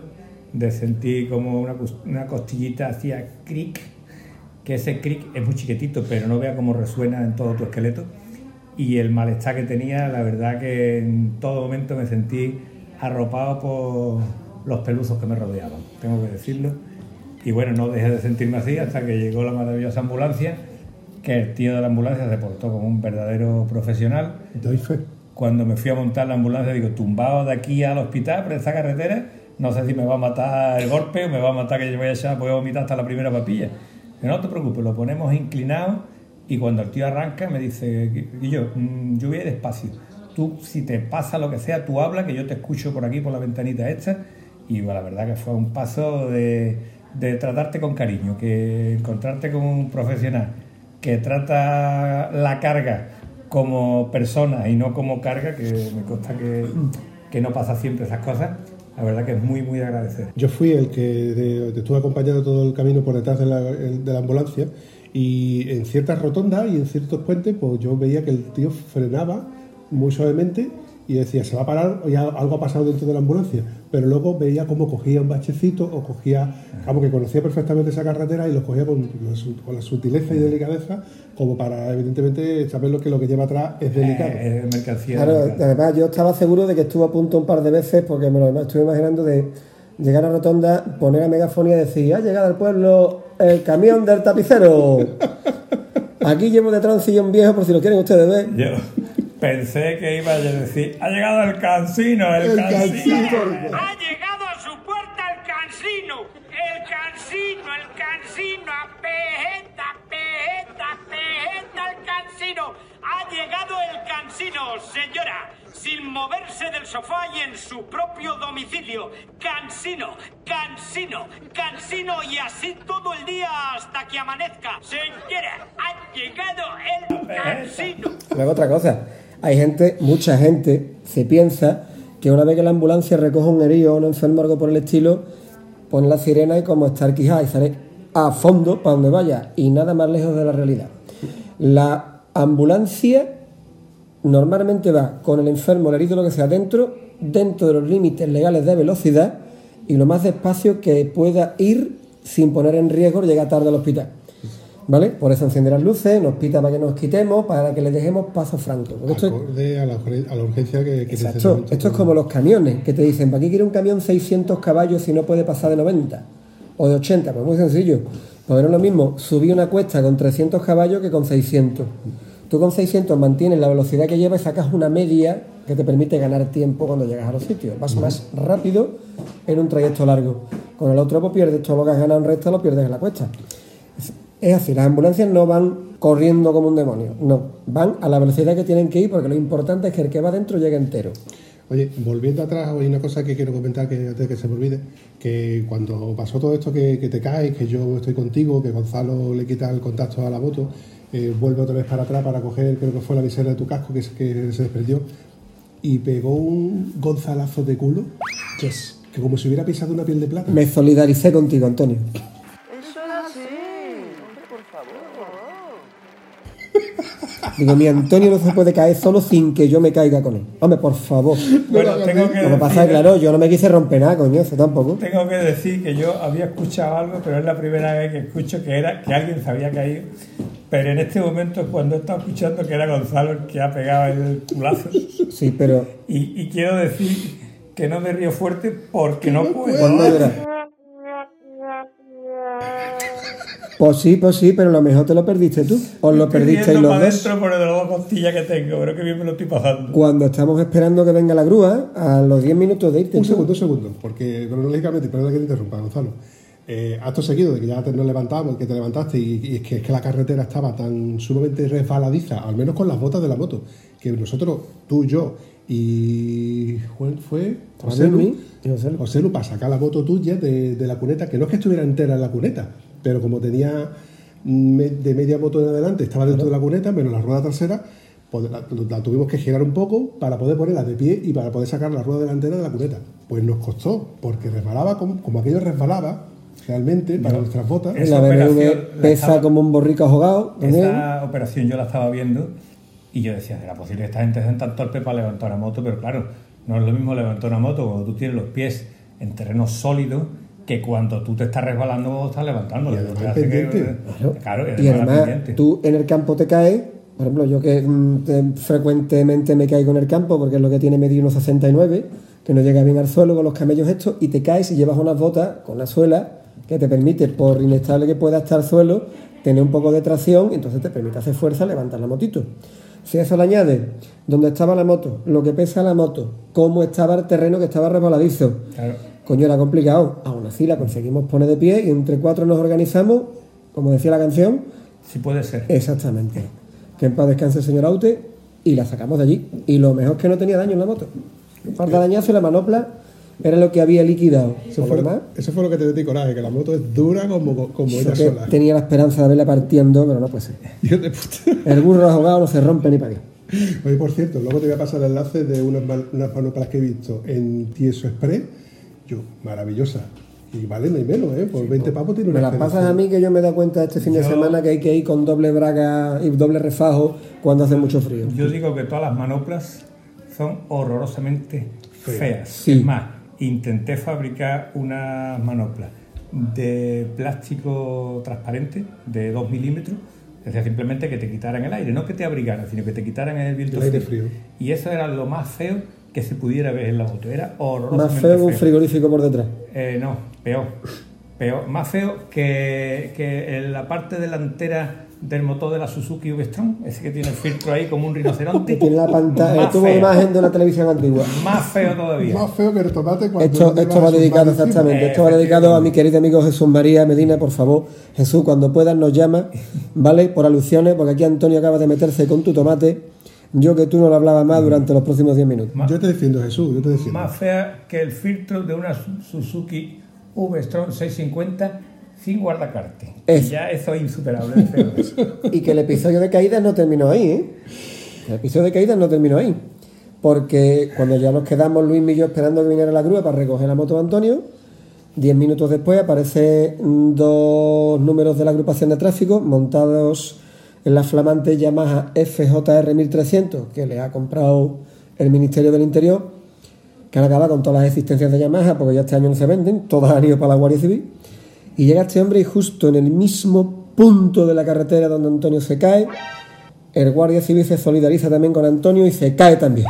de sentir como una costillita hacía cric, que ese cric es muy chiquitito, pero no vea cómo resuena en todo tu esqueleto. Y el malestar que tenía, la verdad que en todo momento me sentí arropado por los peluzos que me rodeaban, tengo que decirlo. Y bueno, no dejé de sentirme así hasta que llegó la maravillosa ambulancia, que el tío de la ambulancia se portó como un verdadero profesional. Doy fe. Cuando me fui a montar la ambulancia, digo, tumbado de aquí al hospital, por esta carretera, no sé si me va a matar el golpe o me va a matar que yo voy a echar, voy a vomitar hasta la primera papilla. No te preocupes, lo ponemos inclinado y cuando el tío arranca me dice, Guillo, mm, yo voy despacio. Tú, si te pasa lo que sea, tú habla, que yo te escucho por aquí, por la ventanita esta. Y bueno, la verdad que fue un paso de, de tratarte con cariño, que encontrarte con un profesional que trata la carga como persona y no como carga, que me consta que, que no pasa siempre esas cosas, la verdad que es muy, muy de agradecer. Yo fui el que te estuve acompañando todo el camino por detrás de la, de la ambulancia y en ciertas rotondas y en ciertos puentes pues yo veía que el tío frenaba muy suavemente y decía se va a parar o ya algo ha pasado dentro de la ambulancia pero luego veía cómo cogía un bachecito o cogía como que conocía perfectamente esa carretera y lo cogía con, con la sutileza y delicadeza como para evidentemente saber lo que lo que lleva atrás es delicado Eh, es mercancía. Claro, delicada. además yo estaba seguro de que estuvo a punto un par de veces porque me lo estuve imaginando de llegar a Rotonda, poner a megafonía y decir, ha llegado al pueblo el camión del tapicero. [laughs] Aquí llevo detrás un sillón viejo por si lo quieren ustedes ver. Yo pensé que iba a decir, ha llegado el cansino, el, El cansino. cansino. Ha llegado a su puerta el cansino, el cansino, el cansino, apejeta, pejeta, pejeta, el cansino. Ha llegado el cansino, señora. sin moverse del sofá y en su propio domicilio. Cansino, cansino, cansino y así todo el día hasta que amanezca. Señora, ha llegado el cansino. Luego otra cosa, hay gente, mucha gente, se piensa que una vez que la ambulancia recoge un herido o un enfermo algo por el estilo, pone la sirena y como estar quijada y sale a fondo para donde vaya y nada más lejos de la realidad. La ambulancia normalmente va con el enfermo, el herido, lo que sea, dentro, dentro de los límites legales de velocidad y lo más despacio que pueda ir sin poner en riesgo llegar tarde al hospital. ¿Vale? Por eso enciende las luces, nos pita para que nos quitemos, para que le dejemos paso franco. Porque esto es- Acorde a la, urgen- a la urgencia que, que Exacto. Esto es como los camiones, que te dicen, ¿para qué quiere un camión 600 caballos si no puede pasar de 90? O de 80, pues muy sencillo. Pues no es lo mismo subir una cuesta con 300 caballos que con 600. Tú con 600 mantienes la velocidad que lleva y sacas una media que te permite ganar tiempo cuando llegas a los sitios. Vas más rápido en un trayecto largo. Con el otro pues pierdes todo lo que has ganado en recta, lo pierdes en la cuesta. Es así, las ambulancias no van corriendo como un demonio, no, van a la velocidad que tienen que ir porque lo importante es que el que va dentro llegue entero. Oye, volviendo atrás, hay una cosa que quiero comentar que antes de que se me olvide, que cuando pasó todo esto que, que te caes, que yo estoy contigo, que Gonzalo le quita el contacto a la moto, eh, vuelve otra vez para atrás para coger, creo que fue la visera de tu casco que, se- que se desprendió, y pegó un gonzalazo de culo, que como si hubiera pisado una piel de plata. Me solidaricé contigo, Antonio. Eso es así. Hombre, por favor. Digo, mi Antonio no se puede caer solo sin que yo me caiga con él. Hombre, por favor. Bueno, tengo que Lo que pasa es claro, yo no me quise romper nada, coño, eso tampoco. Tengo que decir que yo había escuchado algo, pero es la primera vez que escucho que era que alguien se había caído. Pero en este momento es cuando he estado escuchando que era Gonzalo el que ha pegado el culazo. Sí, pero Y, y quiero decir que no me río fuerte porque no puedo. Pues sí, pues sí, pero lo mejor te lo perdiste tú. Os lo perdisteis riendo los para dos. adentro por el de las dos costillas que tengo, pero que bien me lo estoy pasando. Cuando estamos esperando que venga la grúa, a los 10 minutos de irte Un tú. segundo, un segundo, porque cronológicamente, perdón que te interrumpa, Gonzalo. Eh, acto seguido de que ya te nos levantamos, que te levantaste y, y es, que, es que la carretera estaba tan sumamente resbaladiza, al menos con las botas de la moto, que nosotros, tú, yo y Juan fue José Lu, mí y José Lu. José Lu, para sacar la moto tuya de, de la cuneta, que no es que estuviera entera en la cuneta, pero como tenía de media moto en adelante, estaba dentro de la cuneta, menos la rueda trasera, pues la, la tuvimos que girar un poco para poder ponerla de pie y para poder sacar la rueda delantera de la cuneta. Pues nos costó, porque resbalaba, como, como aquello resbalaba realmente para nuestras botas. Esa La BMW la pesa estaba- como un borrico ahogado. también. Esa operación yo la estaba viendo y yo decía, ¿será posible que esta gente sean tan torpe para levantar una moto? Pero claro, no es lo mismo levantar una moto cuando tú tienes los pies en terreno sólido que cuando tú te estás resbalando cuando estás levantando. Y además. Claro, Y además además, pendiente. tú en el campo te caes. Por ejemplo, yo que mm, te- frecuentemente me caigo en el campo porque es lo que tiene medio 1,69, que no llega bien al suelo con los camellos estos, y te caes y llevas unas botas con una suela que te permite, por inestable que pueda estar el suelo, tener un poco de tracción y entonces te permite hacer fuerza, levantar la motito. Si a eso le añades dónde estaba la moto, lo que pesa la moto, cómo estaba el terreno que estaba resbaladizo, Claro. Coño, era complicado. Aún así la conseguimos poner de pie y entre cuatro nos organizamos, como decía la canción. Sí puede ser. Exactamente. Que en paz descanse el señor Aute y la sacamos de allí. Y lo mejor es que no tenía daño en la moto. Un par de y la manopla era lo que había liquidado. Eso fue, lo eso fue lo que te dio coraje, que la moto es dura como, como ella que sola. tenía la esperanza de verla partiendo, pero no puede ser. [laughs] Hijo de puta. El burro ahogado no se rompe ni para qué. Oye, por cierto, luego te voy a pasar el enlace de unas, unas manoplas que he visto en Tieso Express. Yo, maravillosa. Y vale, no hay menos, ¿eh? Por 20 pavos tiene Me una las pasas a mí que yo me he dado cuenta este fin de semana que hay que ir con doble braga y doble refajo cuando hace mucho frío. Yo digo que todas las manoplas son horrorosamente feas. Sí. Es más, intenté fabricar unas manoplas de plástico transparente de 2 milímetros, es decir, simplemente que te quitaran el aire, no que te abrigaran, sino que te quitaran el viento El aire frío. Y eso era lo más feo que se pudiera ver en la moto. Era Más horrorosamente feo que un frigorífico por detrás. Eh, no, peor. Peor. Más feo que, que en la parte delantera del motor de la Suzuki V-Strom, ese que tiene el filtro ahí como un rinoceronte. [laughs] Que tiene la pantalla, Más tuvo feo. imagen de una televisión antigua. Más feo todavía. Más feo que el tomate cuando Esto, esto va dedicado exactamente, esto va dedicado a mi querido amigo Jesús María Medina, por favor. Jesús, cuando puedas nos llama, ¿vale? Por alusiones, porque aquí Antonio acaba de meterse con tu tomate. Yo que tú no lo hablabas más durante los próximos 10 minutos. Yo te defiendo, Jesús, yo te defiendo. Más fea que el filtro de una Su- Suzuki V-Strom 650 sin guardacarte. Es. Ya eso es insuperable. [laughs] Y que el episodio de caídas no terminó ahí, ¿eh? El episodio de caídas no terminó ahí. Porque cuando ya nos quedamos Luis y yo esperando que viniera la grúa para recoger la moto de Antonio, 10 minutos después aparecen dos números de la agrupación de tráfico montados en la flamante Yamaha FJR 1300 que le ha comprado el Ministerio del Interior, que han acabado con todas las existencias de Yamaha porque ya este año no se venden, todas han ido para la Guardia Civil. Y llega este hombre y justo en el mismo punto de la carretera donde Antonio se cae, el Guardia Civil se solidariza también con Antonio y se cae también.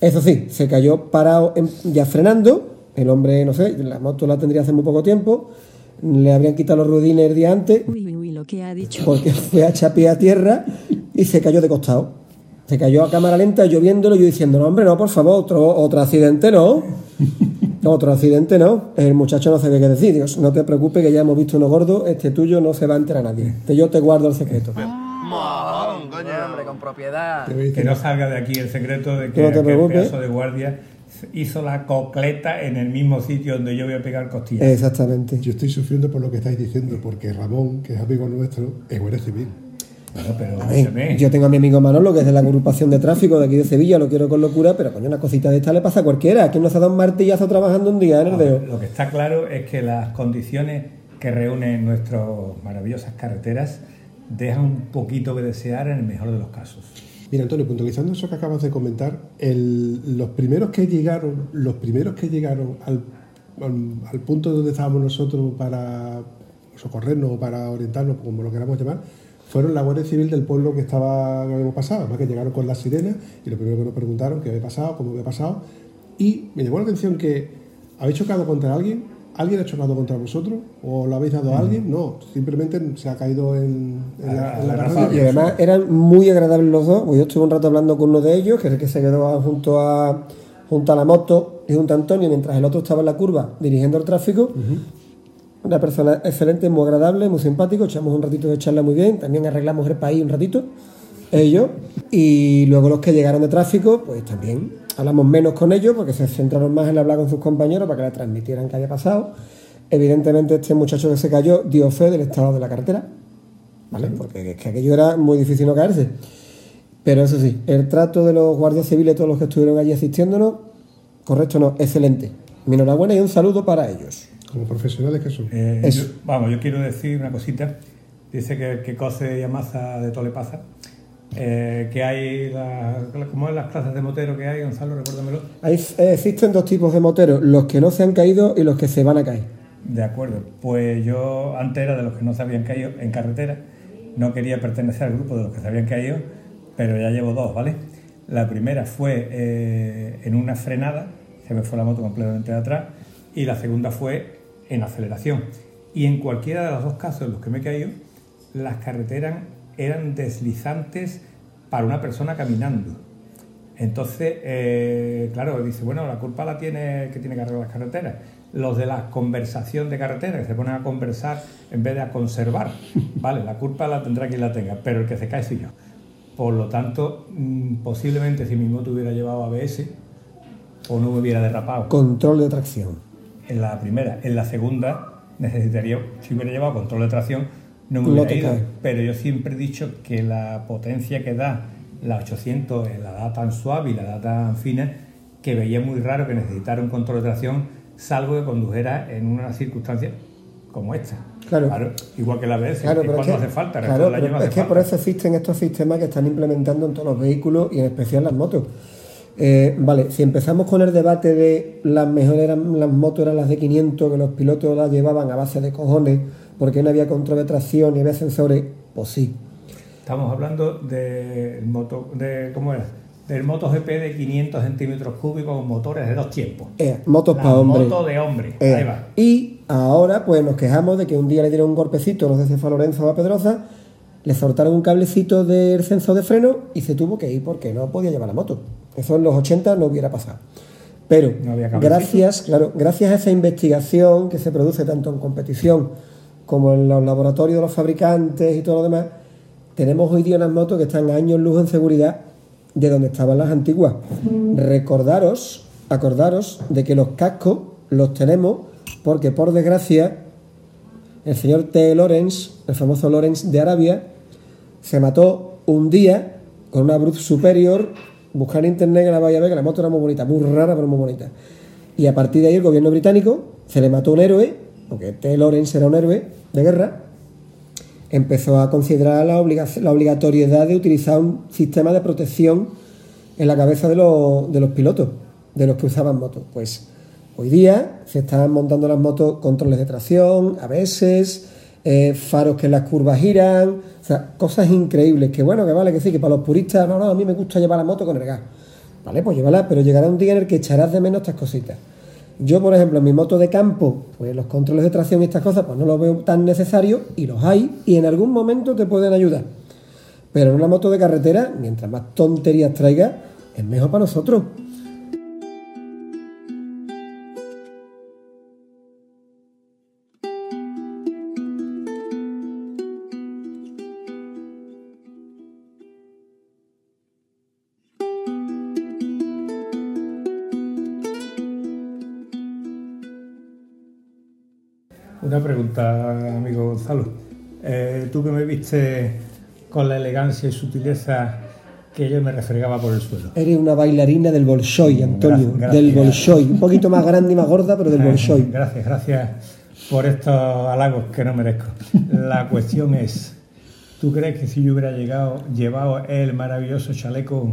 Eso sí, se cayó parado en- ya frenando. El hombre, no sé, la moto la tendría hace muy poco tiempo. Le habrían quitado los rudines el día antes lo que ha dicho. porque fue a chapear a tierra y se cayó de costado. Se cayó a cámara lenta, lloviéndolo, y yo diciendo, no, hombre, no, por favor, otro, otro accidente no. [laughs] Otro accidente no. El muchacho no sabía qué decir. Digo, no te preocupes que ya hemos visto uno gordo, este tuyo no se va a enterar nadie. Que yo te guardo el secreto. Coño. Hombre, con propiedad. que no salga de aquí el secreto de que no te aquel pedazo de guardia hizo la cocleta en el mismo sitio donde yo voy a pegar costillas. Exactamente. Yo estoy sufriendo por lo que estáis diciendo, porque Ramón, que es amigo nuestro, es guardia civil. Bueno, pero ver, yo tengo a mi amigo Manolo, que es de la agrupación de tráfico de aquí de Sevilla, lo quiero con locura, pero coño, una cosita de esta le pasa a cualquiera. ¿Quién no se ha dado un martillazo trabajando un día en el dedo? Lo que está claro es que las condiciones que reúnen nuestras maravillosas carreteras dejan un poquito que desear en el mejor de los casos. Mira, Antonio, puntualizando eso que acabas de comentar, los primeros que llegaron, los primeros que llegaron al punto donde estábamos nosotros para socorrernos o para orientarnos, como lo queramos llamar, fueron la Guardia Civil del pueblo que estaba que habíamos pasado. Además que llegaron con las sirenas y lo primero que nos preguntaron qué había pasado, cómo había pasado. Y me llamó la atención que habéis chocado contra alguien, alguien ha chocado contra vosotros o lo habéis dado a alguien. No, simplemente se ha caído en, en la, en la. Y además eran muy agradables los dos. pues Yo estuve un rato hablando con uno de ellos, que es el que se quedó junto a, junto a la moto y junto a Antonio, mientras el otro estaba en la curva dirigiendo el tráfico. Una persona excelente, muy agradable, muy simpático. Echamos un ratito de charla muy bien. También arreglamos el país un ratito, ellos. Y luego los que llegaron de tráfico, pues también hablamos menos con ellos porque se centraron más en hablar con sus compañeros para que le transmitieran qué había pasado. Evidentemente, este muchacho que se cayó dio fe del estado de la carretera. ¿vale? Porque es que aquello era muy difícil no caerse. Pero eso sí, el trato de los guardias civiles, todos los que estuvieron allí asistiéndonos, correcto no, excelente. Mi enhorabuena y un saludo para ellos. Como profesionales que son. Eh, Eso. yo- vamos, yo quiero decir una cosita. Dice que, que cose Yamasa de Tolepasa. Eh, que hay, la, ¿cómo es las clases de motero que hay, Gonzalo? Recuérdamelo. Ahí eh, existen dos tipos de moteros, los que no se han caído y los que se van a caer. De acuerdo. Pues yo antes era de los que no se habían caído en carretera. No quería pertenecer al grupo de los que se habían caído, pero ya llevo dos, ¿vale? La primera fue eh, en una frenada, se me fue la moto completamente de atrás, y la segunda fue en aceleración. Y en cualquiera de los dos casos en los que me he caído, las carreteras eran deslizantes para una persona caminando. Entonces, eh, claro, dice, bueno, la culpa la tiene que tiene que arreglar las carreteras. Los de la conversación de carretera, que se ponen a conversar en vez de a conservar. [laughs] Vale, la culpa la tendrá quien la tenga, pero el que se cae soy yo. Por lo tanto, mm, posiblemente si mi moto hubiera llevado ABS o no me hubiera derrapado Control de tracción. en la primera. En la segunda necesitaría, si hubiera llevado control de tracción, no me hubiera ido. Pero yo siempre he dicho que la potencia que da la 800 en la da tan suave y la da tan fina, que veía muy raro que necesitara un control de tracción, salvo que condujera en una circunstancia como esta. Claro. igual que la ABS, Claro, pero cuando es que, hace falta, claro, pero no hace es que falta. por eso existen estos sistemas que están implementando en todos los vehículos y en especial las motos. Eh, vale, si empezamos con el debate de las mejores eran, las motos eran las de 500, que los pilotos las llevaban a base de cojones, porque no había control de tracción ni había sensores, pues sí. Estamos hablando del moto, de, ¿cómo era? Del MotoGP de 500 centímetros cúbicos con motores de dos tiempos. Eh, motos para hombres. moto de hombre. Eh, Ahí va. Y ahora pues nos quejamos de que un día le dieron un golpecito, no sé si fue a Lorenzo o a Pedroza, le soltaron un cablecito del censo de freno y se tuvo que ir porque no podía llevar la moto. Eso en los 80 no hubiera pasado. Pero No gracias, claro, gracias a esa investigación que se produce tanto en competición como en los laboratorios de los fabricantes y todo lo demás, tenemos hoy día unas motos que están años luz en seguridad de donde estaban las antiguas. Recordaros, acordaros de que los cascos los tenemos porque por desgracia el señor T. Lawrence, el famoso Lawrence de Arabia, se mató un día con una Brut Superior. Buscar en internet que la vaya a ver, que la moto era muy bonita, muy rara, pero muy bonita. Y a partir de ahí el gobierno británico se le mató un héroe, porque T. Lawrence era un héroe de guerra, empezó a considerar la, obliga- la obligatoriedad de utilizar un sistema de protección en la cabeza de los, de los pilotos, de los que usaban motos. Pues hoy día se están montando las motos controles de tracción, ABS, eh, faros que en las curvas giran, o sea, cosas increíbles. Que bueno, que vale, que sí, que para los puristas, no, no, a mí me gusta llevar la moto con el gas. Vale, pues llévala, pero llegará un día en el que echarás de menos estas cositas. Yo, por ejemplo, en mi moto de campo, pues los controles de tracción y estas cosas, pues no los veo tan necesarios y los hay y en algún momento te pueden ayudar. Pero en una moto de carretera, mientras más tonterías traiga, es mejor para nosotros. Una pregunta, amigo Gonzalo. Eh, tú que me viste con la elegancia y sutileza que yo me refregaba por el suelo. Eres una bailarina del Bolshoi, Antonio. Gracias, del. Bolshoi. Un poquito más grande y más gorda, pero del [laughs] Bolshoi. Gracias, gracias por estos halagos que no merezco. La cuestión es, ¿tú crees que si yo hubiera llegado, llevado el maravilloso chaleco,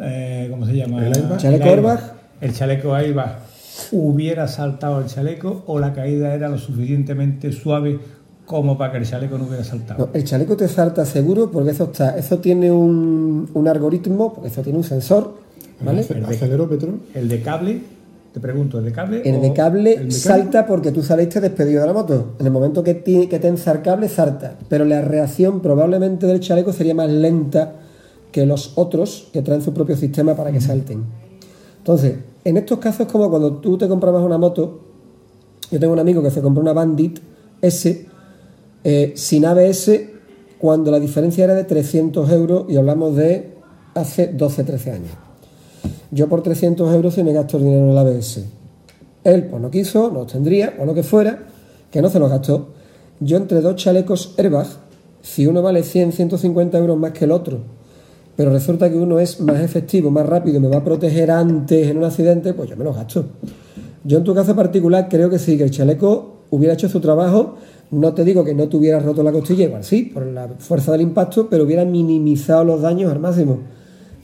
eh, ¿cómo se llama? ¿El airbag? ¿Chaleco airbag? El chaleco airbag hubiera saltado el chaleco o la caída era lo suficientemente suave como para que el chaleco no hubiera saltado? No, el chaleco te salta seguro porque eso está, eso tiene un, un algoritmo, porque eso tiene un sensor, ¿vale? Ace- Acelerómetro. El de cable, te pregunto, ¿el de cable? El de cable el salta porque tú saliste despedido de la moto. En el momento que, ti- que tensa el cable, salta. Pero la reacción probablemente del chaleco sería más lenta que los otros que traen su propio sistema para que salten. Entonces, en estos casos como cuando tú te comprabas una moto. Yo tengo un amigo que se compró una Bandit S eh, sin ABS cuando la diferencia era de 300 euros y hablamos de hace 12, 13 años. Yo por 300 euros sí me gasto el dinero en el ABS. Él pues no quiso, no tendría, o lo que fuera, que no se los gastó. Yo entre dos chalecos airbag, si uno vale 100, 150 euros más que el otro, pero resulta que uno es más efectivo, más rápido, me va a proteger antes en un accidente, pues yo me los gasto. Yo en tu caso particular creo que sí, que el chaleco hubiera hecho su trabajo. No te digo que no te hubieras roto la costilla, igual sí, por la fuerza del impacto, pero hubiera minimizado los daños al máximo.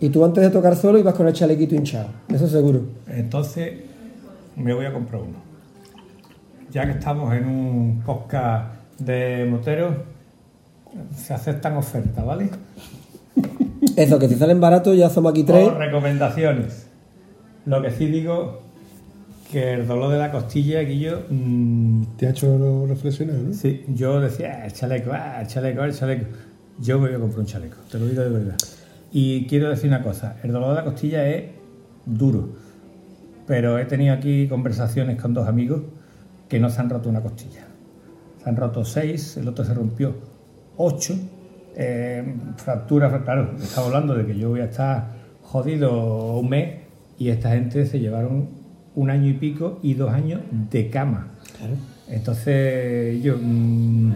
Y tú antes de tocar suelo ibas con el chalequito hinchado, eso seguro. Entonces, me voy a comprar uno. Ya que estamos en un podcast de moteros, se aceptan ofertas, ¿vale? Eso, que si salen baratos ya somos aquí tres. O recomendaciones. Lo que sí digo que el dolor de la costilla, aquí yo. mm, Te ha hecho reflexionar, ¿no? sí, yo decía, "Ah, el chaleco, ah, el chaleco, el chaleco. Yo me voy a comprar un chaleco, te lo digo de verdad. Y quiero decir una cosa: el dolor de la costilla es duro. Pero he tenido aquí conversaciones con dos amigos que no se han roto una costilla. Se han roto seis, el otro se rompió ocho. Eh, fracturas, claro, estamos hablando de que yo voy a estar jodido un mes y esta gente se llevaron un año y pico y dos años de cama. Entonces yo, mm,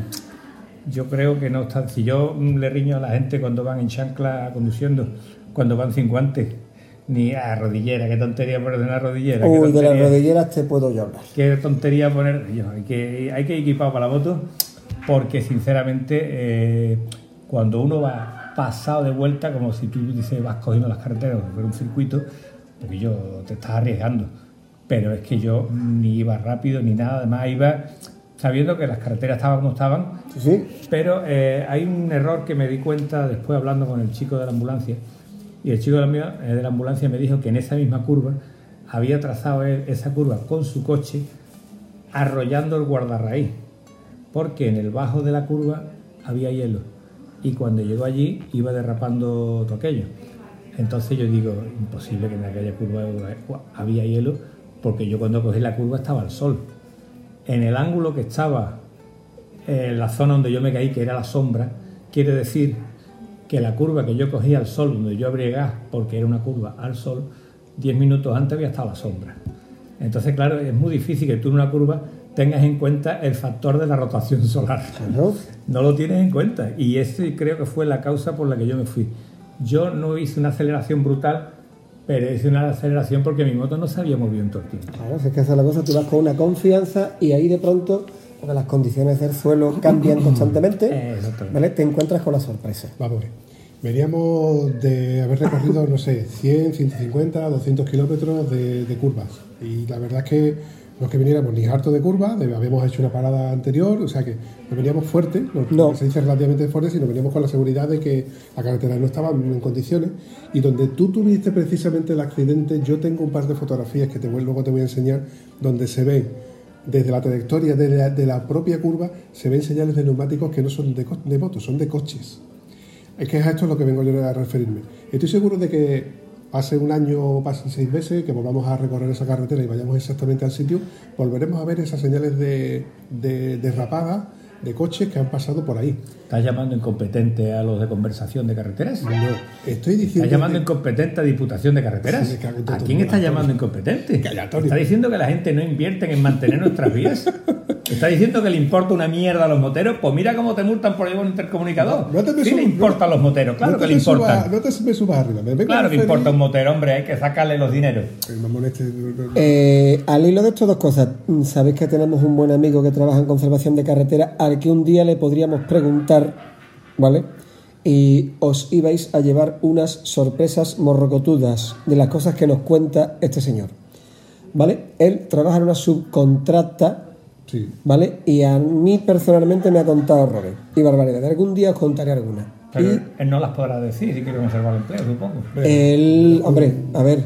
yo creo que no está. Si yo mm, le riño a la gente cuando van en chancla conduciendo, cuando van sin guantes, ni a rodillera, qué tontería poner una rodillera. Uy, de las rodilleras te puedo yo hablar. Qué tontería poner. yo, hay, que, hay que ir equipado para la moto, porque sinceramente, eh, cuando uno va pasado de vuelta, como si tú dices, vas cogiendo las carreteras por un circuito, porque yo te estás arriesgando. Pero es que yo ni iba rápido ni nada, además iba sabiendo que las carreteras estaban como estaban. Sí, sí. Pero eh, hay un error que me di cuenta después hablando con el chico de la ambulancia. Y el chico de la, ambulancia- eh, de la ambulancia me dijo que en esa misma curva había trazado él esa curva con su coche arrollando el guardarraíz. Porque en el bajo de la curva había hielo. Y cuando llegó allí iba derrapando todo aquello. Entonces yo digo, imposible que en aquella curva había hielo, porque yo cuando cogí la curva estaba al sol. En el ángulo que estaba en la zona donde yo me caí, que era la sombra, quiere decir que la curva que yo cogía al sol, donde yo abría gas, porque era una curva al sol, 10 minutos antes había estado la sombra. Entonces, claro, es muy difícil que tú en una curva tengas en cuenta el factor de la rotación solar. No lo tienes en cuenta. Y ese creo que fue la causa por la que yo me fui. Yo no hice una aceleración brutal, pero hice una aceleración porque mi moto no se había movido en todo el tiempo. Claro, si es que esa es la cosa, tú vas con una confianza y ahí de pronto, porque las condiciones del suelo cambian constantemente, [clears throat] ¿vale? te encuentras con la sorpresa. Vamos a ver. Veníamos de haber recorrido, no sé, 100, 150, 200 kilómetros de, de curvas. Y la verdad es que no es que viniéramos ni harto de curvas, de- habíamos hecho una parada anterior, o sea que no veníamos fuerte, no, No. se dice relativamente fuerte, sino veníamos con la seguridad de que la carretera no estaba en condiciones. Y donde tú tuviste precisamente el accidente, yo tengo un par de fotografías que te voy- luego te voy a enseñar, donde se ven desde la trayectoria de la, de la propia curva, se ven señales de neumáticos que no son de motos, son de coches. Es que a esto es lo que vengo yo a referirme. Estoy seguro de que pase un año o pasen seis meses, que volvamos a recorrer esa carretera y vayamos exactamente al sitio, volveremos a ver esas señales de, de derrapada de coches que han pasado por ahí. ¿Estás llamando incompetente a los de conversación de carreteras? No, estoy diciendo... ¿Estás llamando que- incompetente a Diputación de Carreteras? Sí, ¿A quién estás llamando incompetente? Calla, Antonio. ¿Está diciendo que la gente no invierte en mantener nuestras vías? [laughs] ¿Está diciendo que le importa una mierda a los moteros? Pues mira cómo te multan por llevar un intercomunicador. No te me sí sub- le importan no- los moteros, claro no que le importan. no te me subas arriba. Me a Claro que importa un motero, hombre, hay que sacarle los dineros. Eh, al hilo de estas dos cosas, sabéis que tenemos un buen amigo que trabaja en conservación de carretera al que un día le podríamos preguntar, ¿vale? Y os ibais a llevar unas sorpresas morrocotudas de las cosas que nos cuenta este señor, ¿vale? Él trabaja en una subcontrata, Sí. ¿vale? Y a mí personalmente me ha contado horrores y barbaridades. Algún día os contaré alguna. Pero Y él no las podrá decir si quiere conservar el empleo, supongo. él, hombre, a ver,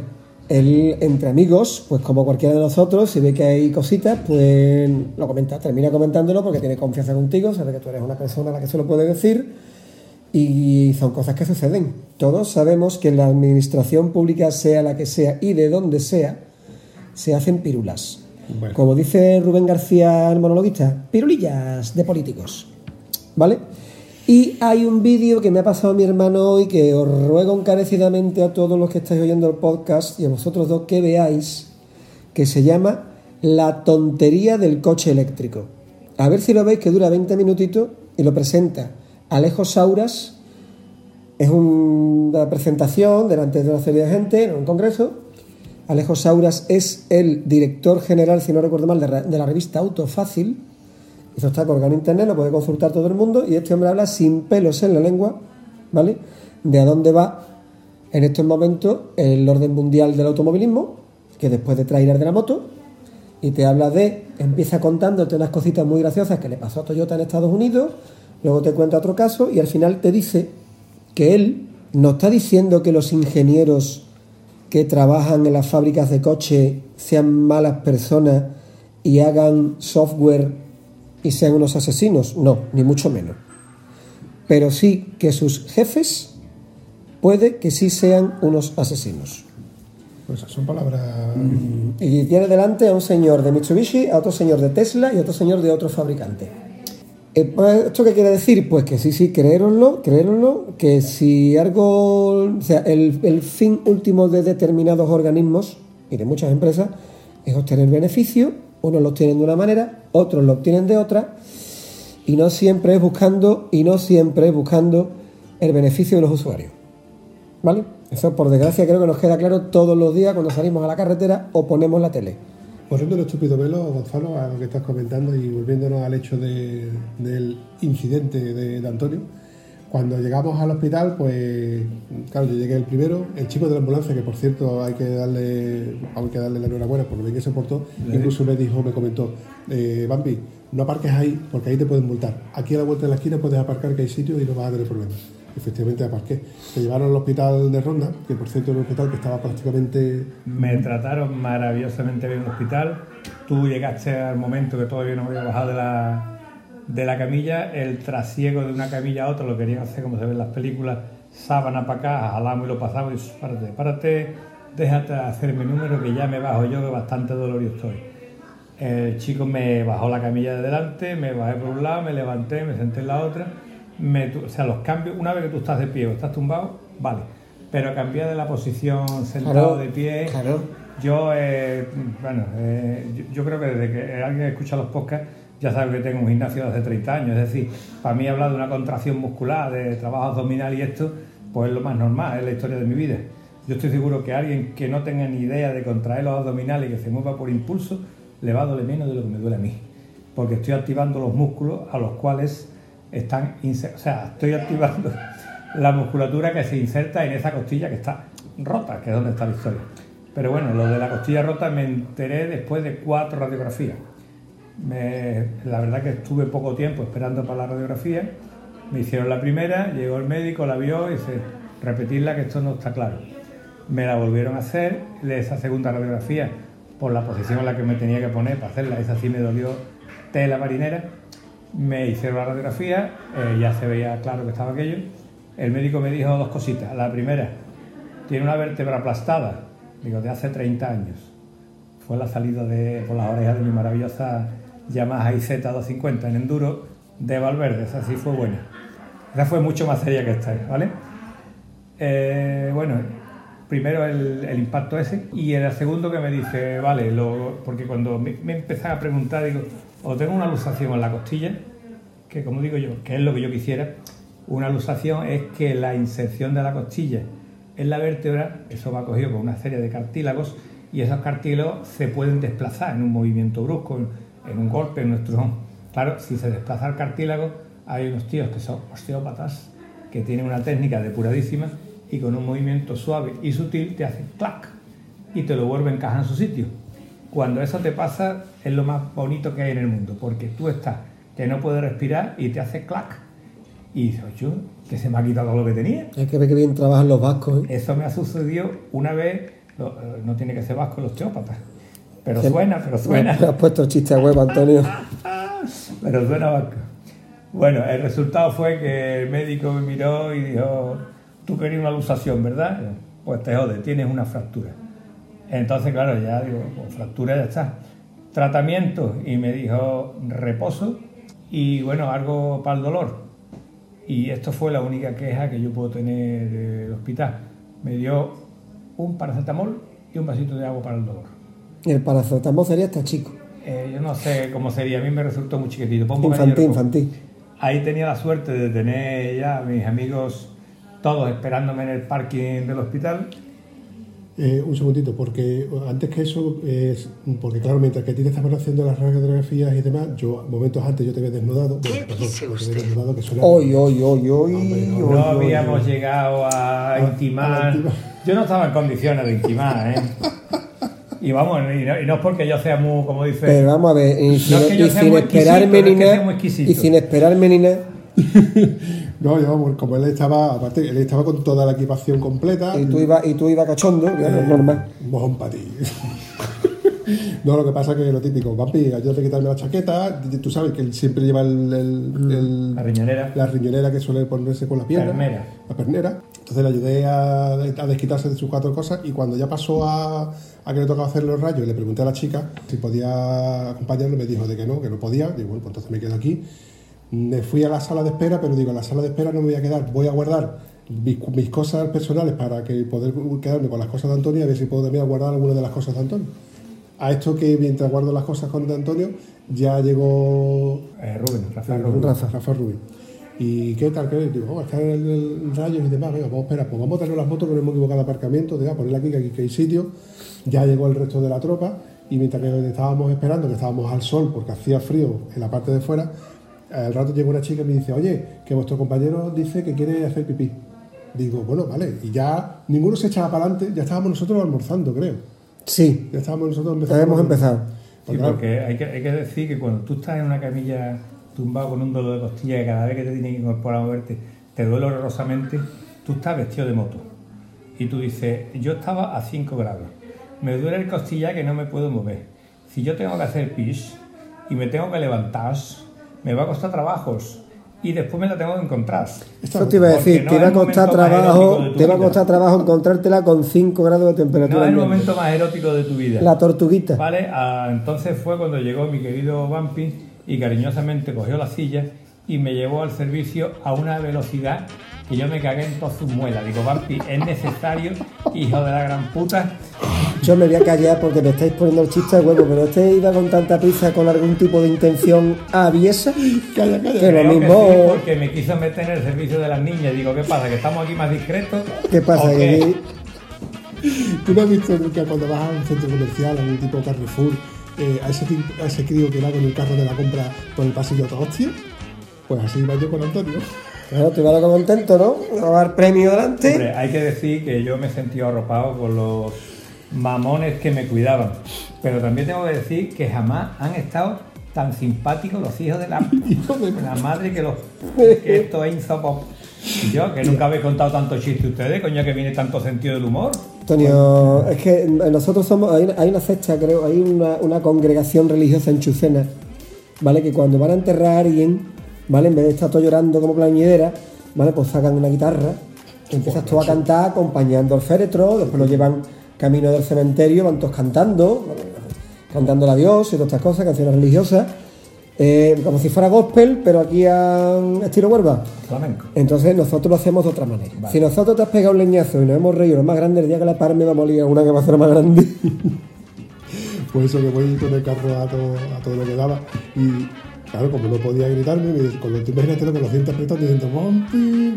él entre amigos, pues como cualquiera de nosotros, si ve que hay cositas, pues lo comenta, termina comentándolo porque tiene confianza contigo, sabe que tú eres una persona a la que se lo puede decir y son cosas que suceden. Todos sabemos que en la administración pública, sea la que sea y de donde sea, se hacen pirulas. Como dice Rubén García, el monologuista, pirulillas de políticos. ¿Vale? Y hay un vídeo que me ha pasado mi hermano hoy que os ruego encarecidamente a todos los que estáis oyendo el podcast y a vosotros dos que veáis, que se llama La tontería del coche eléctrico. A ver si lo veis que dura 20 minutitos y lo presenta Alejo Sauras. Es un- una presentación delante de una serie de gente en un congreso. Alejo Sauras es el director general, si no recuerdo mal, de, la revista Auto Fácil. Eso está colgado en internet, lo puede consultar todo el mundo. Y este hombre habla sin pelos en la lengua, ¿vale? De a dónde va en estos momentos el orden mundial del automovilismo, que después de trailer de la moto, y te habla de, empieza contándote unas cositas muy graciosas que le pasó a Toyota en Estados Unidos, luego te cuenta otro caso y al final te dice que él no está diciendo que los ingenieros que trabajan en las fábricas de coche sean malas personas y hagan software y sean unos asesinos, no, ni mucho menos. Pero sí que sus jefes puede que sí sean unos asesinos. Pues son palabras... Y tiene delante a un señor de Mitsubishi, a otro señor de Tesla y a otro señor de otro fabricante. Eh, pues, ¿Esto qué quiere decir? Pues que sí, sí, creéroslo, creéroslo, que si algo, o sea, el, el fin último de determinados organismos y de muchas empresas es obtener beneficio, unos lo obtienen de una manera, otros lo obtienen de otra, y no siempre es buscando, y no siempre es buscando el beneficio de los usuarios. ¿Vale? Eso por desgracia creo que nos queda claro todos los días cuando salimos a la carretera o ponemos la tele. Poniendo el estúpido velo, Gonzalo, a lo que estás comentando y volviéndonos al hecho de- del incidente de, de Antonio, cuando llegamos al hospital, pues claro, yo llegué el primero, el chico de la ambulancia, que por cierto hay que darle, hay que darle la enhorabuena por lo bien que se portó, incluso me dijo, me comentó, eh, Bambi, no aparques ahí porque ahí te pueden multar. Aquí a la vuelta de la esquina puedes aparcar que hay sitio y no vas a tener problemas. Efectivamente aparqué. Te llevaron al hospital de Ronda, que por cierto era un hospital que estaba prácticamente Me trataron maravillosamente bien en el hospital. Tú llegaste al momento que todavía no me había bajado de la, de la camilla. El trasiego de una camilla a otra lo querían hacer como se ve en las películas. Sábana para acá, jalamos y lo pasamos y párate, párate, déjate hacer mi número que ya me bajo yo, que bastante dolorido estoy. El chico me bajó la camilla de delante, me bajé por un lado, me levanté, me senté en la otra me o sea, los cambios, una vez que tú estás de pie o estás tumbado, vale. Pero cambiar de la posición sentado Claro, de pie, claro. yo, eh, bueno, eh, yo, yo creo que desde que alguien escucha los podcasts, ya sabe que tengo un gimnasio de hace 30 años. Es decir, para mí hablar de una contracción muscular, de trabajo abdominal y esto, pues es lo más normal, es la historia de mi vida. Yo estoy seguro que alguien que no tenga ni idea de contraer los abdominales y que se mueva por impulso, le va a doler menos de lo que me duele a mí. Porque estoy activando los músculos a los cuales están, o sea, estoy activando la musculatura que se inserta en esa costilla que está rota, que es donde está la historia. Pero bueno, lo de la costilla rota me enteré después de cuatro radiografías. Me- la verdad que estuve poco tiempo esperando para la radiografía. Me hicieron la primera, llegó el médico, la vio y dice, repetirla que esto no está claro. Me la volvieron a hacer, esa segunda radiografía, por la posición en la que me tenía que poner para hacerla, esa sí me dolió tela marinera. Me hicieron la radiografía, eh, ya se veía claro que estaba aquello. El médico me dijo dos cositas. La primera, tiene una vértebra aplastada, digo, de hace 30 años. Fue la salida de, por las orejas de mi maravillosa Yamaha IZ250 en enduro de Valverde, esa sí fue buena. Esa fue mucho más seria que esta, ¿vale? Eh, bueno, primero el, impacto ese y el segundo que me dice, vale, lo- porque cuando me, me empezaba a preguntar, digo, o tengo una luxación en la costilla, que como digo yo, que es lo que yo quisiera, una luxación es que la inserción de la costilla en la vértebra, eso va cogido con una serie de cartílagos y esos cartílagos se pueden desplazar en un movimiento brusco, en, un golpe, en nuestro... Claro, si se desplaza el cartílago, hay unos tíos que son osteópatas que tienen una técnica depuradísima y con un movimiento suave y sutil te hacen clac y te lo vuelve a encajar en su sitio. Cuando eso te pasa es lo más bonito que hay en el mundo, porque tú estás que no puedes respirar y te hace clac. Y dices, yo, que se me ha quitado lo que tenía. Hay que ver que bien trabajan los vascos. ¿eh? Eso me ha sucedido una vez, eh, no tiene que ser vasco el osteópata, pero suena, pero suena. Me has puesto el chiste a huevo, Antonio. [laughs] Pero suena vasco. Bueno, el resultado fue que el médico me miró y dijo, tú querías una luxación, ¿verdad? Pues te jode, tienes una fractura. Entonces, claro, ya digo, pues fractura ya está. Tratamiento, y me dijo reposo y bueno, algo para el dolor. Y esto fue la única queja que yo puedo tener del hospital. Me dio un paracetamol y un vasito de agua para el dolor. El paracetamol sería hasta chico. Eh, yo no sé cómo sería, a mí me resultó muy chiquitito. Pon un Infantil, infantil. Ahí tenía la suerte de tener ya a mis amigos todos esperándome en el parking del hospital. Eh, un segundito, porque antes que eso, es, porque claro, mientras que a ti te estaban haciendo las radiografías y demás, yo momentos antes yo te había desnudado. Bueno, perdón, no te había desnudado, que suena- Hoy, hoy, hoy, hoy. No hoy, habíamos hoy. llegado a a intimar. Yo no estaba en condiciones de intimar, ¿eh? [laughs] Y vamos, y no, y no es porque yo sea muy, como dice. Pero vamos a ver, y sin, No es que yo y sea sin muy esperarme ni es que nada. Y sin esperarme ni nada. [laughs] No, yo, como él estaba, aparte, él estaba con toda la equipación completa. Y tú ibas y tú ibas cachondo, que es normal. Un mojón para ti. [laughs] no, lo que pasa es que lo típico, vampi, yo de quitarme la chaqueta, tú sabes que él siempre lleva el, el- el- La riñonera. la riñonera que suele ponerse con la pierna. Pernera. La pernera. Entonces le ayudé a, a desquitarse de sus cuatro cosas y cuando ya pasó a, a que le tocaba hacer los rayos, le pregunté a la chica si podía acompañarlo, me dijo de que no, que no podía. Digo, bueno, pues entonces me quedo aquí. Me fui a la sala de espera, pero digo, en la sala de espera no me voy a quedar, voy a guardar mis, mis cosas personales para que poder quedarme con las cosas de Antonio y a ver si puedo también guardar algunas de las cosas de Antonio. A esto que mientras guardo las cosas con Antonio, ya llegó Eh, Rubén, Rafael eh, Rubén. Rafa, Rafa Rubin. ¿Y qué tal? ¿Qué? Digo, oh, está el, el rayos y demás. Venga, vamos a esperar. Pues vamos a tener las motos nos hemos equivocado de aparcamiento. Diga, ponerla aquí, que aquí que hay sitio. Ya llegó el resto de la tropa. Y mientras que estábamos esperando, que estábamos al sol porque hacía frío en la parte de fuera, al rato llegó una chica y me dice, oye, que vuestro compañero dice que quiere hacer pipí. Digo, bueno, vale. Y ya ninguno se echaba para adelante. Ya estábamos nosotros almorzando, creo. Sí, Ya estábamos nosotros ya empezando. hemos empezado. Sí, Porque, claro, porque hay que, hay que decir que cuando tú estás en una camilla tumbado con un dolor de costilla que cada vez que te tienes que incorporar a moverte te duele horrorosamente, tú estás vestido de moto. Y tú dices, yo estaba a 5 grados, me duele el costilla que no me puedo mover. Si yo tengo que hacer pis y me tengo que levantar, me va a costar trabajos y después me la tengo que encontrar. Eso te iba a decir, no te va a costar trabajo, te va a costar trabajo encontrártela con 5 grados de temperatura. No es el momento más erótico de tu vida. La tortuguita. Vale, ah, entonces fue cuando llegó mi querido Vampi y cariñosamente cogió la silla y me llevó al servicio a una velocidad que yo me cagué en todas sus muelas. Digo, Vampi, es necesario, hijo de la gran puta. Yo me voy a callar porque me estáis poniendo el chiste de huevo, pero este iba con tanta prisa con algún tipo de intención aviesa. Calla, calla. Que lo Creo que mismo. sí, porque me quiso meter en el servicio de las niñas. Digo, ¿qué pasa? ¿Que estamos aquí más discretos? ¿Qué pasa? ¿Tú no has visto nunca cuando vas a un centro comercial, a un tipo Carrefour, eh, a, ese, a ese crío que va con el carro de la compra por el pasillo a hostia? Pues así iba yo con Antonio. Claro, te iba contento, ¿no? A dar premio delante. Hombre, hay que decir que yo me he sentido arropado por los mamones que me cuidaban. Pero también tengo que decir que jamás han estado tan simpáticos los hijos de la, [laughs] de la madre que los. que esto es insoportable. Y yo, que nunca habéis contado tanto chiste ustedes, coño, que viene tanto sentido del humor. Antonio, es que nosotros somos, hay, hay una secta, creo, hay una, una congregación religiosa en Chucena, ¿vale? Que cuando van a enterrar a alguien, ¿vale? En vez de estar todo llorando como plañidera, ¿vale? Pues sacan una guitarra, empiezas tú a cantar acompañando al féretro, después lo llevan camino del cementerio, van todos cantando, cantando a Dios y todas estas cosas, canciones religiosas, eh, como si fuera gospel, pero aquí a estilo Huelva. Flamenco. Entonces nosotros lo hacemos de otra manera. Si nosotros te has pegado un leñazo y nos hemos reído lo más grande, el día que la par me va a molir una que va a ser más grande. Pues eso que voy con el carro a todo, a todo lo que daba. Y claro, como no podía gritarme, me, cuando tú imagínate con los dientes apretados diciendo, ¡Vampi!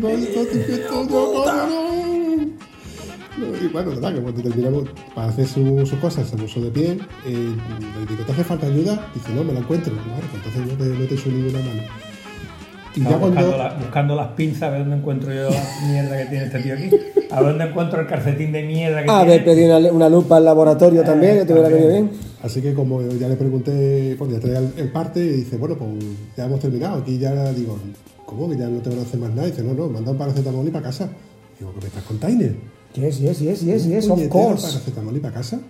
Y bueno, verdad que cuando terminamos para hacer su- sus cosas se puso de pie. Eh, le digo, ¿te hace falta ayuda? Dice, no, me la encuentro. Bueno, pues entonces no te, no te echo ninguna mano. Y ya Estaba cuando. buscando, la- buscando las pinzas a ver dónde encuentro yo la mierda que tiene este tío aquí. A ver dónde encuentro el calcetín de mierda que A ver, tiene. pedí una, una lupa al laboratorio también, que te hubiera venido bien. Así que como ya le pregunté, porque ya traía el, el parte y dice, bueno, pues ya hemos terminado. Aquí ya digo, ¿cómo que ya no te van a hacer más nada? dice, no, no, manda un paracetamol y para casa. Digo, ¿qué me estás con Tainer? Yes, yes, yes, yes, yes, of course. paracetamol y para casa.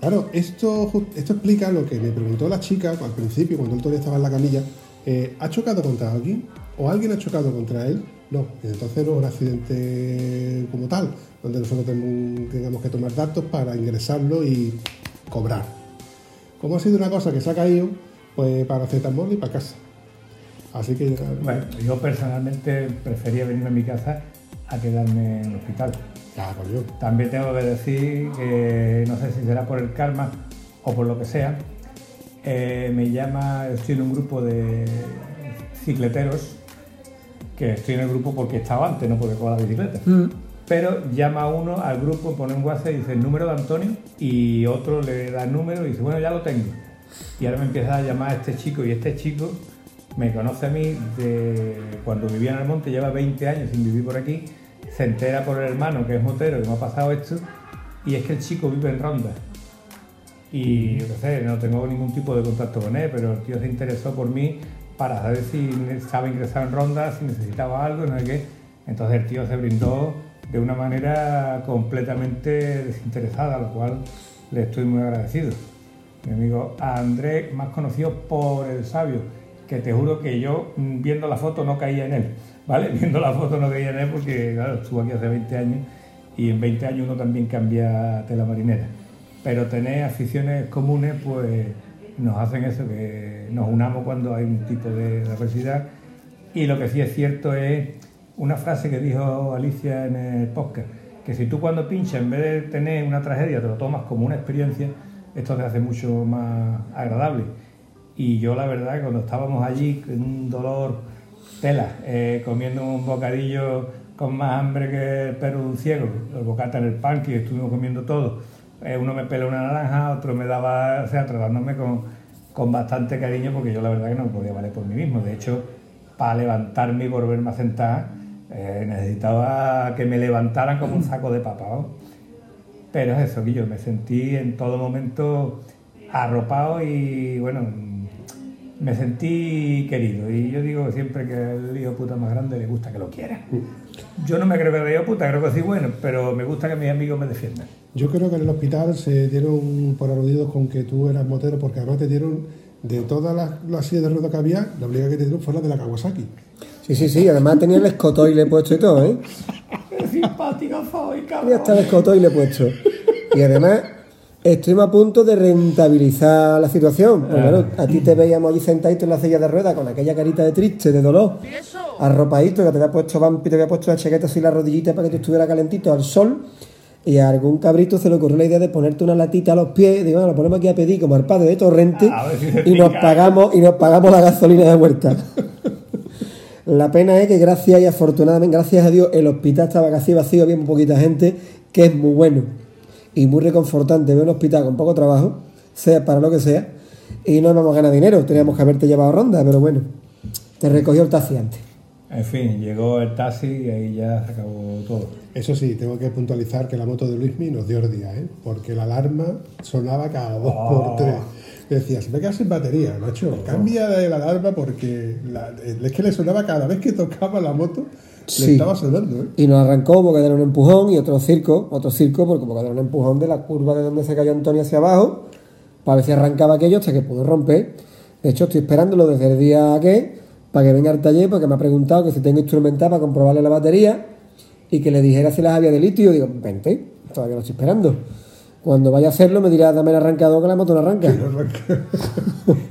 Claro, esto, esto explica lo que me preguntó la chica al principio, cuando él todavía estaba en la camilla. eh, ¿Ha chocado contra alguien? ¿O alguien ha chocado contra él? No, entonces no es un accidente como tal, donde nosotros tenemos- tengamos que tomar datos para ingresarlo y cobrar. Como ha sido una cosa que se ha caído, pues para acetamol y para casa. Así que Bueno, yo personalmente prefería venirme a mi casa a quedarme en el hospital. Coño. También tengo que decir que no sé si será por el karma o por lo que sea. eh, me llama, estoy en un grupo de cicleteros, que estoy en el grupo porque estaba antes, no porque cojo la bicicleta. Pero llama uno al grupo, pone un WhatsApp y dice el número de Antonio y otro le da el número y dice, bueno, ya lo tengo. Y ahora me empieza a llamar a este chico y este chico me conoce a mí de cuando vivía en el monte, lleva 20 años sin vivir por aquí, se entera por el hermano que es motero que me ha pasado esto y es que el chico vive en Ronda. Y yo qué sé, no tengo ningún tipo de contacto con él, pero el tío se interesó por mí para saber si estaba ingresado en Ronda, si necesitaba algo, no sé qué. Entonces el tío se brindó de una manera completamente desinteresada, lo cual le estoy muy agradecido. Mi amigo Andrés, más conocido por el sabio, que te juro que yo mm, viendo la foto no caía en él, ¿vale? [laughs] Viendo la foto no caía en él porque, claro, estuvo aquí hace 20 años y en 20 años uno también cambia tela marinera. Pero tener aficiones comunes, pues nos hacen eso, que nos unamos cuando hay un tipo de adversidad. Y lo que sí es cierto es una frase que dijo Alicia en el podcast, que si tú cuando pinchas, en vez de tener una tragedia, te lo tomas como una experiencia, esto te hace mucho más agradable. Y yo la verdad cuando estábamos allí un dolor tela, eh, comiendo un bocadillo con más hambre que el perro de un ciego, el bocata en el pan, que estuvimos comiendo todo, eh, uno me pela una naranja, otro me daba, o sea, tratándome con, con bastante cariño porque yo la verdad que no podía valer por mí mismo. De hecho, para levantarme y volverme a sentar, eh, necesitaba que me levantaran como un saco de papa. Pero es eso, que yo me sentí en todo momento arropado y bueno, me sentí querido. Y yo digo siempre que el hijo puta más grande le gusta que lo quiera. Yo no me creo que de hijo puta, creo que sí bueno, pero me gusta que mis amigos me defiendan. Yo creo que en el hospital se dieron por aludidos con que tú eras motero, porque además te dieron de todas las, las sillas de ruedas que había, la única que te dieron fue la de la Kawasaki. Sí, sí, sí, además tenía el escotoile puesto y todo, ¿eh? [laughs] Qué simpático soy, Y cabrón. hasta el escotoile puesto. Y además, Estuvimos a punto de rentabilizar la situación. Pues, Ah. claro, a ti te veíamos allí sentadito en la silla de ruedas con aquella carita de triste, de dolor, arropadito, que te había puesto Vampi, te había puesto la chaqueta así la rodillita para que tú estuviera calentito al sol. Y a algún cabrito se le ocurrió la idea de ponerte una latita a los pies, digo, bueno, lo ponemos aquí a pedir como al padre de Torrente si y nos pagamos y nos pagamos la gasolina de vuelta. [laughs] La pena es que gracias y afortunadamente, gracias a Dios, el hospital estaba casi vacío, había muy poquita gente, que es muy bueno y muy reconfortante ver un hospital con poco trabajo, sea para lo que sea, y no vamos a ganar dinero, teníamos que haberte llevado ronda, pero bueno, te recogió el taxi antes. En fin, llegó el taxi y ahí ya se acabó todo. Eso sí, tengo que puntualizar que la moto de Luismi nos dio el día, ¿eh? porque la alarma sonaba cada dos Oh. por tres. Decía, se me queda sin batería, macho, cambia de la alarma porque la- es que le sonaba cada vez que tocaba la moto, le Sí. estaba. ¿eh? Y nos arrancó como que dar un empujón y otro circo, otro circo, porque como que dar un empujón de la curva de donde se cayó Antonio hacia abajo, para ver si arrancaba aquello hasta que pudo romper. De hecho, estoy esperándolo desde el día que, para que venga al taller, porque me ha preguntado que si tengo instrumental para comprobarle la batería y que le dijera si las había de litio. Digo, vente, todavía lo estoy esperando. Cuando vaya a hacerlo me dirá, dame el arrancador que la moto no arranca.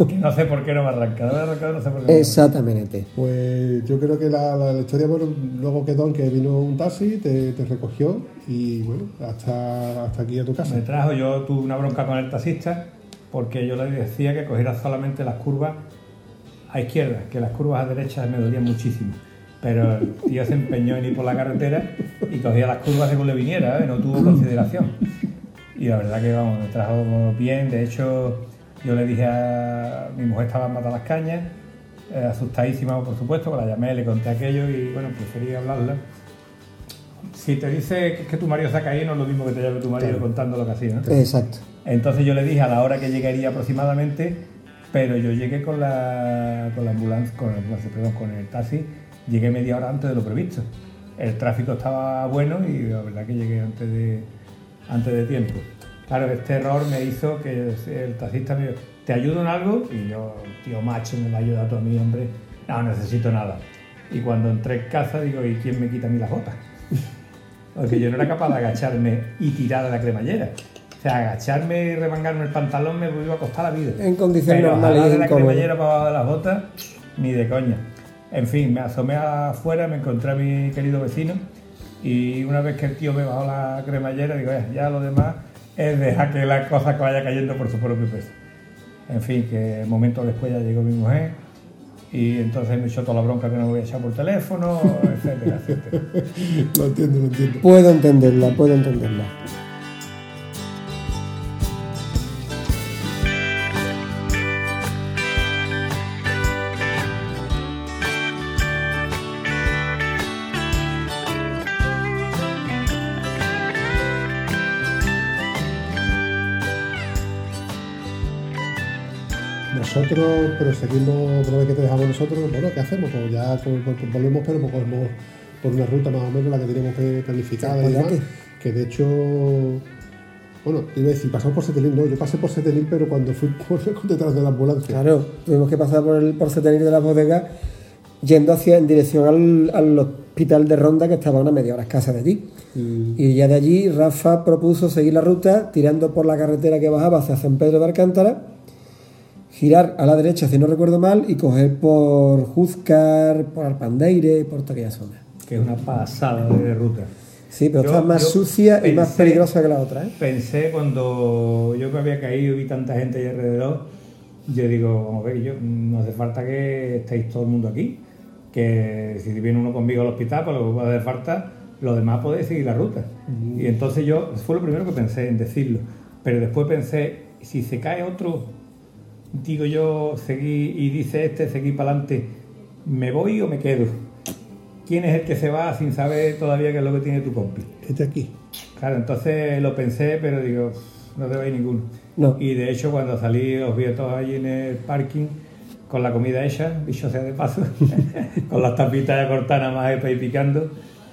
Que no sé [laughs] por qué no me ha arrancado, no sé por qué. no Exactamente. Pues yo creo que la, la- la historia bueno, luego quedó en que vino un taxi, te, te recogió y bueno, hasta, hasta aquí a tu casa. Me trajo, yo tuve una bronca con el taxista porque yo le decía que cogiera solamente las curvas a izquierda, que las curvas a derecha me dolían muchísimo. Pero el tío se empeñó en ir por la carretera y cogía las curvas según le viniera, ¿eh? no tuvo [laughs] consideración. Y la verdad que vamos, me trajo bien, de hecho yo le dije a mi mujer estaba en las cañas, eh, asustadísima por supuesto, pues la llamé, le conté aquello y bueno, preferí hablarla. Si te dice que, tu marido se ha caído, no es lo mismo que te llame tu marido Claro. contando lo que hacía, ¿no? Exacto. Entonces yo le dije a la hora que llegaría aproximadamente, pero yo llegué con la, con la ambulancia, con la ambulancia, perdón, con el taxi, llegué media hora antes de lo previsto. El tráfico estaba bueno y la verdad que llegué antes de, antes de tiempo. Claro, este error me hizo que el taxista me dijo, ¿te ayudo en algo? Y yo, tío macho, me va a ayudar tú a mí, hombre. No, necesito nada. Y cuando entré en casa digo, ¿y quién me quita a mí las botas? [laughs] Porque yo no era capaz de agacharme y tirar a la cremallera. O sea, agacharme y remangarme el pantalón me iba a costar la vida. En condiciones Pero normales de la cremallera para abajo de las botas, ni de coña. En fin, me asomé afuera, me encontré a mi querido vecino y una vez que el tío me bajó la cremallera, digo, "Eh, ya lo demás es dejar que la cosa que vaya cayendo por su propio peso. En fin, que momentos después ya llegó mi mujer y entonces me echó toda la bronca que no voy a echar por teléfono, etcétera, etcétera. [laughs] Lo entiendo, lo entiendo. Puedo entenderla, puedo entenderla. Nosotros proseguimos, una vez que te dejamos nosotros, bueno, ¿qué hacemos? Pues ya pues, pues, volvemos, pero pues cogemos por una ruta más o menos la que teníamos que planificada y Pues demás. Que de hecho, bueno, iba a decir, pasamos por Setenil, no, yo pasé por Setenil, pero cuando fui [laughs] por detrás de la ambulancia. Claro, tuvimos que pasar por el porcetenir de las bodegas yendo hacia en dirección al, al hospital de Ronda que estaba a una media hora escasa de allí. Y ya de allí Rafa propuso seguir la ruta tirando por la carretera que bajaba hacia San Pedro de Alcántara, girar a la derecha si no recuerdo mal y coger por Juzcar, por Alpandeire, por toda aquella zona. Que es una pasada de ruta. Sí, pero Yo- está más yo sucia y más peligrosa que la otra. ¿eh? Pensé cuando yo que había caído y vi tanta gente ahí alrededor, yo digo, vamos a ver, yo, no hace falta que estéis todo el mundo aquí, que si viene uno conmigo al hospital, pues lo que hacer falta, los demás podéis seguir la ruta. Y entonces yo, fue lo primero que pensé en decirlo, pero después pensé, si se cae otro, digo yo, seguí, y dice este, seguí para adelante, ¿me voy o me quedo? ¿Quién es el que se va sin saber todavía qué es lo que tiene tu compi? Este aquí. Claro, entonces lo pensé, pero digo, no te vais ninguno. No. Y de hecho, cuando salí, os vi a todos allí en el parking con la comida hecha, dicho sea de paso, [laughs] con las tapitas de cortar nada más ir picando,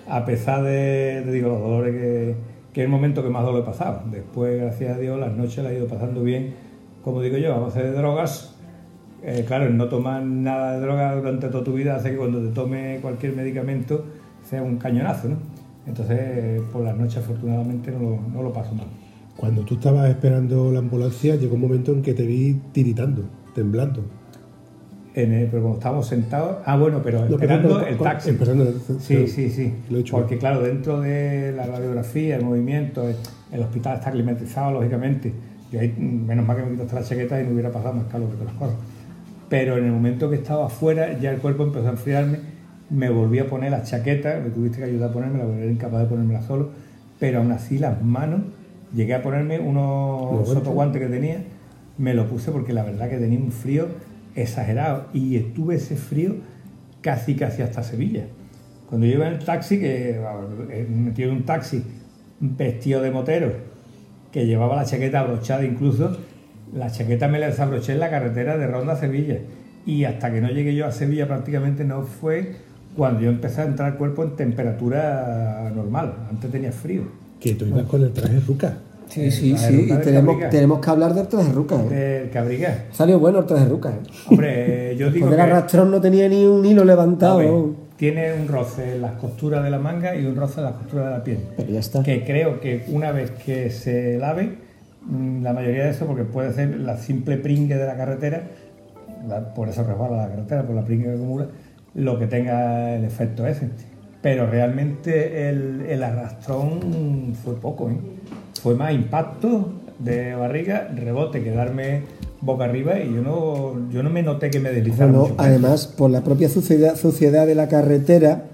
a pesar de, de, digo, los dolores que, que es el momento que más dolor he pasado. Después, gracias a Dios, las noches las he ido pasando bien, como digo yo, a base de drogas. Eh, claro, no tomar nada de droga durante toda tu vida hace que cuando te tome cualquier medicamento sea un cañonazo, ¿no? Entonces, por las noches afortunadamente no lo, no lo paso mal. Cuando tú estabas esperando la ambulancia, llegó un momento en que te vi tiritando, temblando. En el- pero cuando estábamos sentados. Ah, bueno, pero No, esperando pero- el taxi. esperando el- sí, sí, sí. lo he hecho Porque, claro, dentro de la radiografía, el movimiento, el hospital está climatizado, lógicamente. Yo ahí, menos mal que me quito hasta la chaqueta y no hubiera pasado más calor que las cosas. Pero en el momento que estaba afuera, ya el cuerpo empezó a enfriarme. Me volví a poner la chaqueta, me tuviste que ayudar a ponérmela, porque era incapaz de ponérmela solo. Pero aún así, las manos, llegué a ponerme unos guantes. sotoguantes que tenía, me lo puse porque la verdad que tenía un frío exagerado y estuve ese frío casi casi hasta Sevilla. Cuando yo iba en el taxi, que eh, metido en un taxi vestido de motero, que llevaba la chaqueta abrochada incluso, la chaqueta me la desabroché en la carretera de Ronda a Sevilla y hasta que no llegué yo a Sevilla prácticamente no fue cuando yo empecé a entrar al cuerpo en temperatura normal, antes tenía frío. Que tú ibas con el traje ruca. Sí, sí, La sí. ruca Y tenemos, tenemos que hablar del traje ruca. ¿eh? Del Cabriga. Salió bueno el traje ruca. ¿eh? Hombre, eh, yo [laughs] digo Porque el arrastrón no tenía ni un hilo levantado. A ver, tiene un roce en las costuras de la manga y un roce en las costuras de la piel. Pero ya está. Que creo que una vez que se lave, mm, la mayoría de eso, porque puede ser la simple pringue de la carretera, la- por eso resbala la carretera, por la pringue que acumula, lo que tenga el efecto ese. Pero realmente el, el arrastrón fue poco, ¿eh? Fue más impacto de barriga, rebote, quedarme boca arriba y yo no, yo no me noté que me deslizara Bueno, mucho. además, por la propia suciedad, suciedad de la carretera,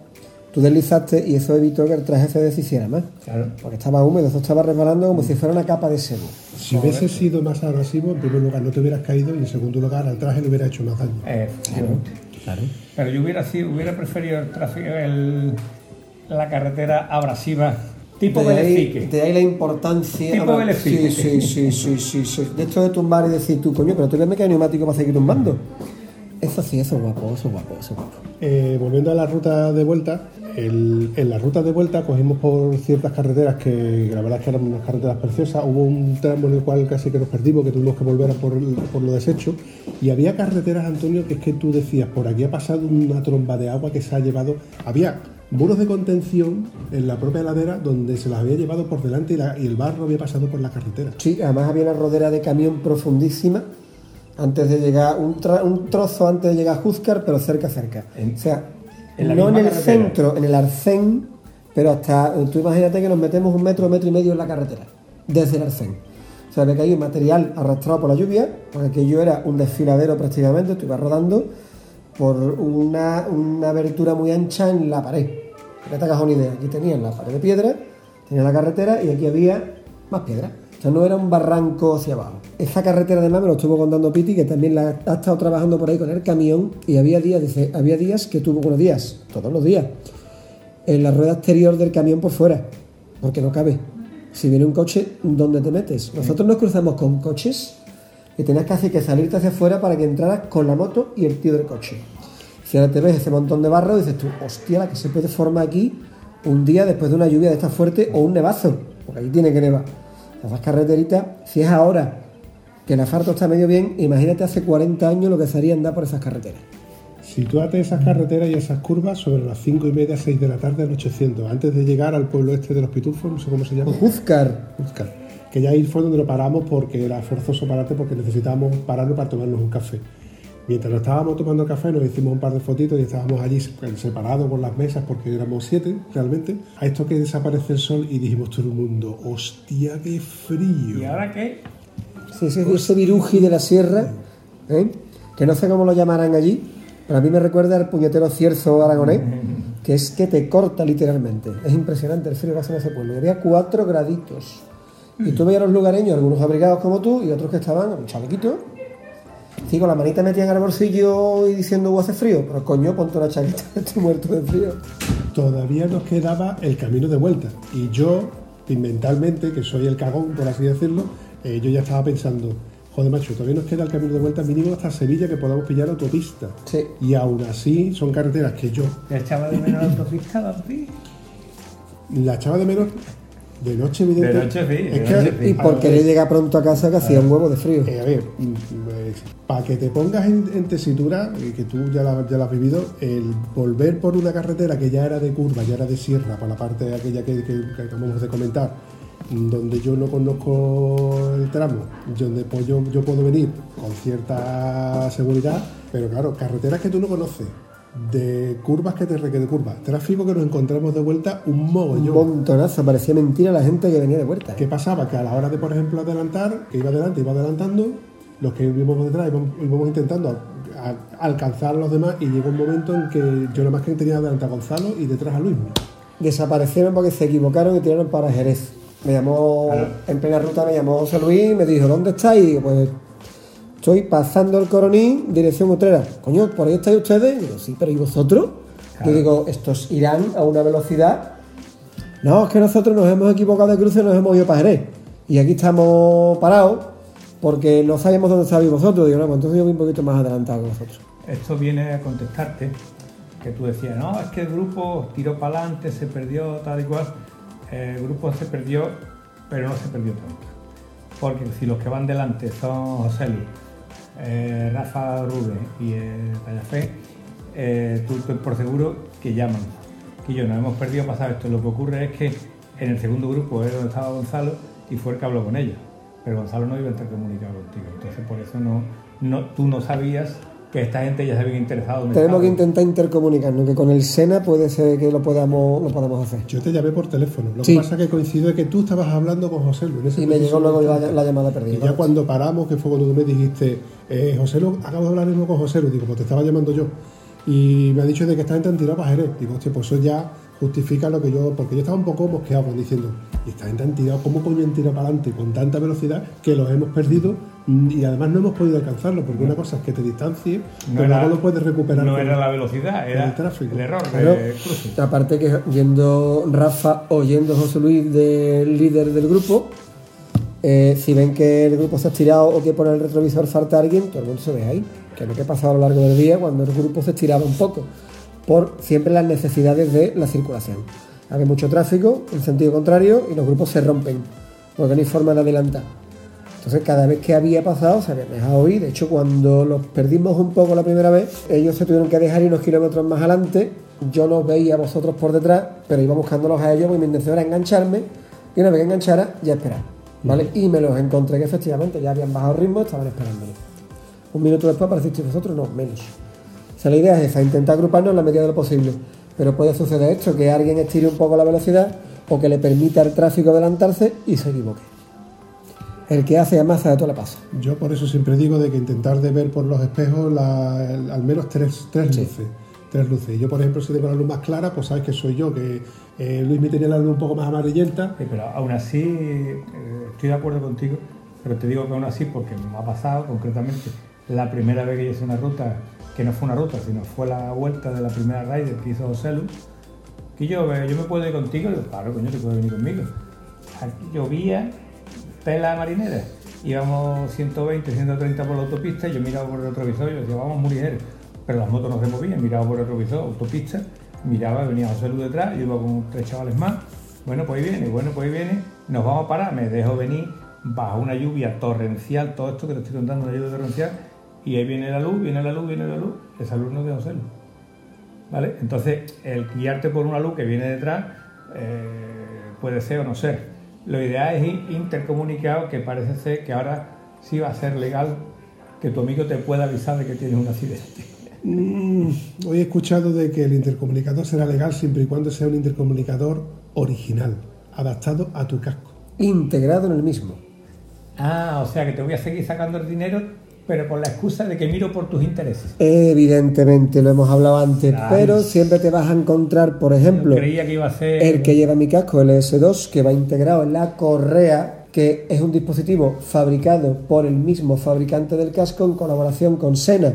tú deslizaste y eso evitó que el traje se deshiciera más. Claro. Porque estaba húmedo, eso estaba resbalando como si fuera una capa de sebo. Si hubiese sido más abrasivo, en primer lugar no te hubieras caído y en segundo lugar al traje le hubiera hecho más daño. Eh, efectivamente. Pero yo hubiera, sido, hubiera preferido el tráfico, el- la carretera abrasiva, tipo de, ahí, de ahí la importancia. Tipo sí, sí, sí, sí, sí, sí. De esto de tumbar y decir tú, coño, pero tú le metes neumático para seguir tumbando. Eso sí, eso es guapo, eso es guapo, eso es guapo. Eh, volviendo a la ruta de vuelta, el- en la ruta de vuelta cogimos por ciertas carreteras que la verdad es que eran unas carreteras preciosas. Hubo un tramo en el cual casi que nos perdimos, que tuvimos que volver a por, por lo deshecho. Y había carreteras, Antonio, que es que tú decías, por aquí ha pasado una tromba de agua que se ha llevado. Había muros de contención en la propia ladera donde se las había llevado por delante y, la- y el barro había pasado por la carretera. Sí, además había una rodera de camión profundísima antes de llegar, un, tra- un trozo antes de llegar a Juzcar, pero cerca, cerca. o sea, en la no en el carretera. centro, en el arcén, pero hasta, tú imagínate que nos metemos un metro, metro y medio en la carretera, desde el arcén. O sea, que hay un material arrastrado por la lluvia, porque aquello era un desfiladero prácticamente, tú ibas rodando por una, una abertura muy ancha en la pared. Que te hagas una idea, aquí tenían la pared de piedra, tenía la carretera y aquí había más piedra. O sea, no era un barranco hacia abajo. Esa carretera además me lo estuvo contando Piti, que también la ha estado trabajando por ahí con el camión y había días, dice, había días que tuvo, buenos días, todos los días, en la rueda exterior del camión por fuera, porque no cabe. Si viene un coche, ¿dónde te metes? Nosotros nos cruzamos con coches y tenías casi que salirte hacia afuera para que entraras con la moto y el tío del coche. Si ahora te ves ese montón de barro, dices tú, hostia, la que se puede formar aquí un día después de una lluvia de esta fuerte o un nevazo, porque allí tiene que nevar. Esas carreteritas, si es ahora que el asfalto está medio bien, imagínate hace 40 años lo que sería andar por esas carreteras. Sitúate esas carreteras y esas curvas sobre las 5 y media, 6 de la tarde del 800, antes de llegar al pueblo este de los Pitufos, no sé cómo se llama. Juzcar. Juzcar. Que ya ahí fue donde lo paramos porque era forzoso pararte porque necesitábamos pararnos para tomarnos un café. Mientras nos estábamos tomando café nos hicimos un par de fotitos y estábamos allí separados por las mesas porque éramos siete realmente. A esto que desaparece el sol y dijimos todo el mundo, hostia, qué frío. ¿Y ahora qué? Sí, ese, ese viruji de la sierra, ¿eh? que no sé cómo lo llamarán allí, pero a mí me recuerda al puñetero cierzo aragonés, [laughs] que es que te corta literalmente. Es impresionante el frío que hace en ese pueblo. Y había cuatro graditos. Y tú veías a los lugareños, algunos abrigados como tú y otros que estaban un chalequito. Sí, con la manita metían al bolsillo y diciendo, "Uh, hace frío. Pero coño, ponte una chaqueta, [laughs] estoy muerto de frío. Todavía nos quedaba el camino de vuelta. Y yo, mentalmente, que soy el cagón, por así decirlo, eh, yo ya estaba pensando, joder, macho, todavía nos queda el camino de vuelta mínimo hasta Sevilla que podamos pillar autopista. Sí. Y aún así son carreteras que yo ¿Le echaba de menos la autopista, Bampi? la echaba de menos de noche, evidente. De noche, sí, de que. Y porque le llega pronto a casa que hacía un huevo de frío. Eh, a ver, para que te pongas en, en tesitura, y que tú ya la, ya la has vivido, el volver por una carretera que ya era de curva, ya era de sierra, por la parte aquella que, que- que acabamos de comentar, donde yo no conozco el tramo, donde pues yo, yo puedo venir con cierta seguridad, pero claro, carreteras que tú no conoces, de curvas que te requieren curvas, tráfico que nos encontramos de vuelta un Un mogollón. montonazo, parecía mentira la gente que venía de vuelta. ¿Qué pasaba? Que a la hora de, por ejemplo, adelantar, que iba adelante, iba adelantando, los que íbamos detrás íbamos, íbamos intentando a- a- alcanzar a los demás y llegó un momento en que yo nada más que tenía adelante a Gonzalo y detrás a Luis. Desaparecieron porque se equivocaron y tiraron para Jerez. Me llamó, en plena ruta me llamó José Luis y me dijo, ¿dónde estáis? Y digo, pues estoy pasando el Coroní, dirección Utrera. Coño, ¿por ahí estáis ustedes? Y digo, sí, pero ¿y vosotros? Yo digo, estos irán a una velocidad. No, es que nosotros nos hemos equivocado de cruce y nos hemos ido para Jerez. Y aquí estamos parados porque no sabemos dónde estáis vosotros. Digo, no, pues entonces yo voy un poquito más adelantado que vosotros. Esto viene a contestarte que tú decías, no, es que el grupo tiró para adelante, se perdió, tal y cual. El grupo se perdió, pero no se perdió tanto. Porque si los que van delante son José Luis, eh, Rafa Rubén y eh, Tallafé, eh, tú, por seguro que llaman. Que yo nos hemos perdido pasar esto. Lo que ocurre es que en el segundo grupo es donde estaba Gonzalo y fue el que habló con ellos. Pero Gonzalo no iba a intercomunicar contigo. Entonces por eso no, no, tú no sabías que esta gente ya se había interesado. en Tenemos que intentar intercomunicarnos, que con el Sena puede ser que lo podamos, lo podamos hacer. Yo te llamé por teléfono. Lo Sí. que pasa es que coincide que tú estabas hablando con José Luis. Y me llegó luego la, llamada perdida. Y ya cuando paramos, que fue cuando tú me dijiste, eh, José Lu, acabo de hablar mismo con José Lu, digo, pues te estaba llamando yo. Y me ha dicho de que esta gente han tirado para Jerez. Digo, hostia, pues eso ya justifica lo que yo, porque yo estaba un poco mosqueado con diciendo, y esta gente han tirado, ¿cómo coño han tirado para adelante con tanta velocidad que los hemos perdido y además no hemos podido alcanzarlo? Porque una cosa es que te distancie, pero luego lo puedes recuperar. no era la velocidad, era el tráfico. el error de cruce. aparte que yendo Rafa o yendo José Luis del líder del grupo, eh, si ven que el grupo se ha estirado o que por el retrovisor falta alguien, todo el mundo se ve ahí. Que es lo que ha pasado a lo largo del día cuando el grupo se estiraba un poco, por siempre las necesidades de la circulación. Hay mucho tráfico en sentido contrario y los grupos se rompen, porque no hay forma de adelantar. Entonces cada vez que había pasado se había dejado oír. De hecho, cuando los perdimos un poco la primera vez, ellos se tuvieron que dejar ir unos kilómetros más adelante. Yo los veía a vosotros por detrás, pero iba buscándolos a ellos porque mi intención era engancharme y una vez que enganchara, ya esperar. ¿Vale? Y me los encontré que efectivamente ya habían bajado ritmo, estaban esperándome. Un minuto después aparecisteis vosotros, no, menos. Sea, la idea es esa, intentar agruparnos en la medida de lo posible. Pero puede suceder esto, que alguien estire un poco la velocidad o que le permita al tráfico adelantarse y se equivoque. El que hace a masa de todo le pasa. Yo por eso siempre digo de que intentar de ver por los espejos la- el- al menos tres, tres luces. Tres luces. Yo, por ejemplo, si tengo la luz más clara, pues sabes que soy yo, que eh, Luis me tenía la luz un poco más amarillenta. Sí, pero aún así eh, estoy de acuerdo contigo, pero te digo que aún así, porque me ha pasado concretamente la primera vez que yo hice una ruta, que no fue una ruta, sino fue la vuelta de la primera rider que hizo José Lu, que yo, eh, yo me puedo ir contigo, y digo, claro, coño, te puedes venir conmigo. Aquí llovía, tela marinera, íbamos 120, 130 por la autopista, y yo miraba por el retrovisor y yo decía, vamos muy ligero, pero las motos no se movían, miraba por el retrovisor, autopista, miraba, venía José Lu detrás, yo iba con tres chavales más, bueno, pues ahí viene, bueno, pues ahí viene, nos vamos a parar, me dejo venir bajo una lluvia torrencial, todo esto que te estoy contando, una lluvia torrencial, y ahí viene la luz, viene la luz, viene la luz, esa luz no es de José Lu. ¿Vale? Entonces, el guiarte por una luz que viene detrás eh, puede ser o no ser. Lo ideal es ir intercomunicado, que parece ser que ahora sí va a ser legal que tu amigo te pueda avisar de que tienes un accidente. Mm, hoy he escuchado de que el intercomunicador será legal siempre y cuando sea un intercomunicador original, adaptado a tu casco. Integrado en el mismo. Ah, o sea que te voy a seguir sacando el dinero, pero con la excusa de que miro por tus intereses. Evidentemente, lo hemos hablado antes, Ay. pero siempre te vas a encontrar, por ejemplo, Creía que iba a ser... el que lleva mi casco, el S2, que va integrado en la correa, que es un dispositivo fabricado por el mismo fabricante del casco en colaboración con Sena.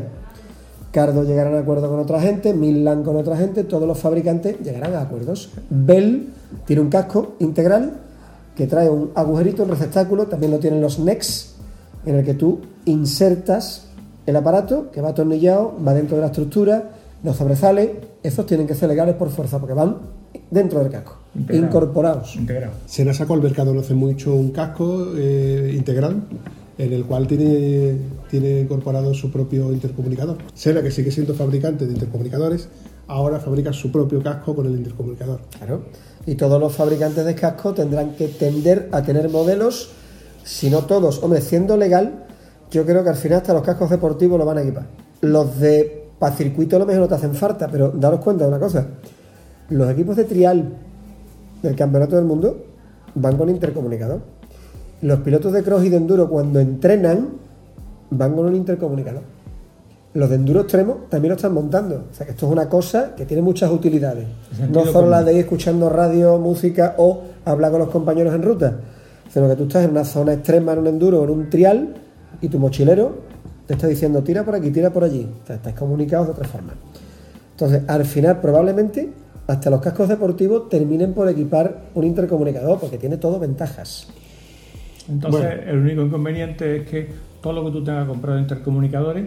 Cardo llegará a acuerdo con otra gente, Milan con otra gente, todos los fabricantes llegarán a acuerdos. Bell tiene un casco integral que trae un agujerito, un receptáculo, también lo tienen los NEX, en el que tú insertas el aparato que va atornillado, va dentro de la estructura, los sobresale, esos tienen que ser legales por fuerza porque van dentro del casco, Integrado. incorporados. Integrado. Sena sacó al mercado no hace mucho un casco eh, integral en el cual tiene, tiene incorporado su propio intercomunicador. Sena, que sigue siendo fabricante de intercomunicadores, ahora fabrica su propio casco con el intercomunicador. Claro. Y todos los fabricantes de casco tendrán que tender a tener modelos, si no todos, hombre, siendo legal, yo creo que al final hasta los cascos deportivos lo van a equipar. Los de para circuito a lo mejor no te hacen falta, pero daros cuenta de una cosa. Los equipos de trial del Campeonato del Mundo van con intercomunicador. Los pilotos de cross y de enduro cuando entrenan van con un intercomunicador. Los de enduro extremo también lo están montando. O sea que esto es una cosa que tiene muchas utilidades. No solo la de ir escuchando radio, música o hablar con los compañeros en ruta, sino que tú estás en una zona extrema, en un enduro o en un trial y tu mochilero te está diciendo tira por aquí, tira por allí. O sea, estás comunicados de otra forma. Entonces, al final, probablemente, hasta los cascos deportivos terminen por equipar un intercomunicador, porque tiene todo ventajas. Entonces, Bueno. el único inconveniente es que todo lo que tú tengas comprado de intercomunicadores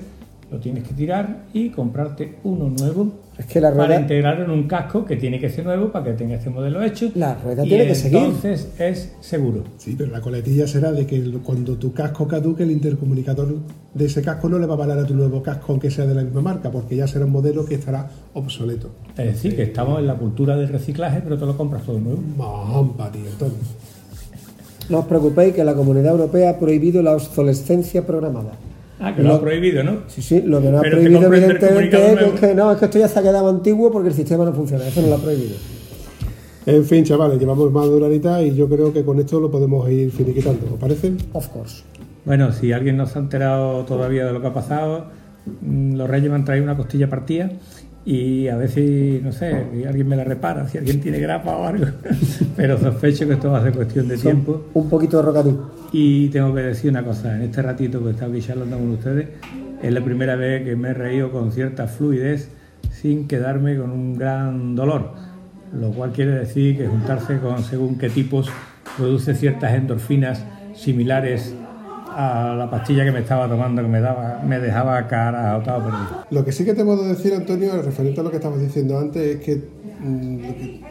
lo tienes que tirar y comprarte uno nuevo Es que la para rueda, integrarlo en un casco que tiene que ser nuevo para que tenga este modelo hecho. la rueda y tiene que seguir. entonces es seguro. Sí, pero la coletilla será de que cuando tu casco caduque, el intercomunicador de ese casco no le va a valer a tu nuevo casco, aunque sea de la misma marca, porque ya será un modelo que estará obsoleto. Es decir, que estamos en la cultura del reciclaje, pero te lo compras todo nuevo. Mampa, tío, Antonio. No os preocupéis que la Comunidad Europea ha prohibido la obsolescencia programada. Ah, que lo Lo- ha prohibido, ¿no? Sí, sí, lo que no ha Pero prohibido evidentemente es intercomunicador que, es que no, es que esto ya se ha quedado antiguo porque el sistema no funciona, eso no lo ha prohibido. En fin, chavales, llevamos más de una horita y yo creo que con esto lo podemos ir finiquitando, ¿os parece? Of course. Bueno, si alguien no se ha enterado todavía de lo que ha pasado, mm, los reyes me han traído una costilla partida y a ver si, no sé, si alguien me la repara, si alguien tiene grapa o algo. [laughs] Pero sospecho que esto va a ser cuestión de Son tiempo. Un poquito de rocadú. Y tengo que decir una cosa, en este ratito que he estado aquí charlando con ustedes, es la primera vez que me he reído con cierta fluidez sin quedarme con un gran dolor, lo cual quiere decir que juntarse con según qué tipos produce ciertas endorfinas similares a la pastilla que me estaba tomando que me daba me dejaba cara agotado perdido. Lo que sí que te puedo decir, Antonio, referente a lo que estabas diciendo antes, es que, mm, que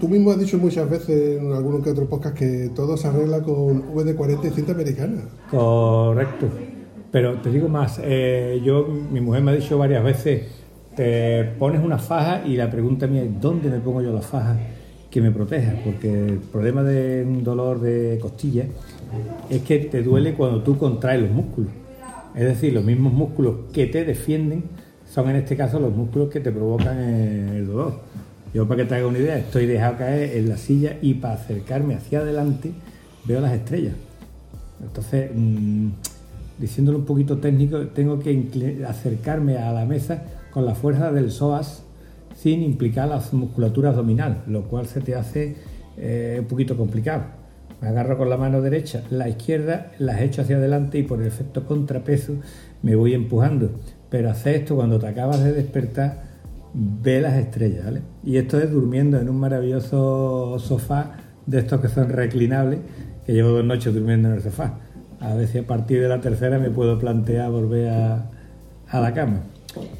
tú mismo has dicho muchas veces en alguno que otro podcast que todo se arregla con VD40 y cinta americana. Correcto. Pero te digo más, eh, yo, mi mujer me ha dicho varias veces, te pones una faja y la pregunta mía es, ¿dónde me pongo yo la faja que me proteja? Porque el problema de un dolor de costilla es que te duele cuando tú contraes los músculos. Es decir, los mismos músculos que te defienden son en este caso los músculos que te provocan el dolor. Yo para que te haga una idea, estoy dejado caer en la silla y para acercarme hacia adelante veo las estrellas. Entonces, mm, diciéndolo un poquito técnico, tengo que acercarme a la mesa con la fuerza del psoas sin implicar la musculatura abdominal, lo cual se te hace eh, un poquito complicado. Me agarro con la mano derecha, la izquierda, las echo hacia adelante y por el efecto contrapeso me voy empujando. Pero hace esto cuando te acabas de despertar, ve las estrellas, ¿vale? Y esto es durmiendo en un maravilloso sofá de estos que son reclinables, que llevo dos noches durmiendo en el sofá. A ver si a partir de la tercera me puedo plantear volver a, a la cama.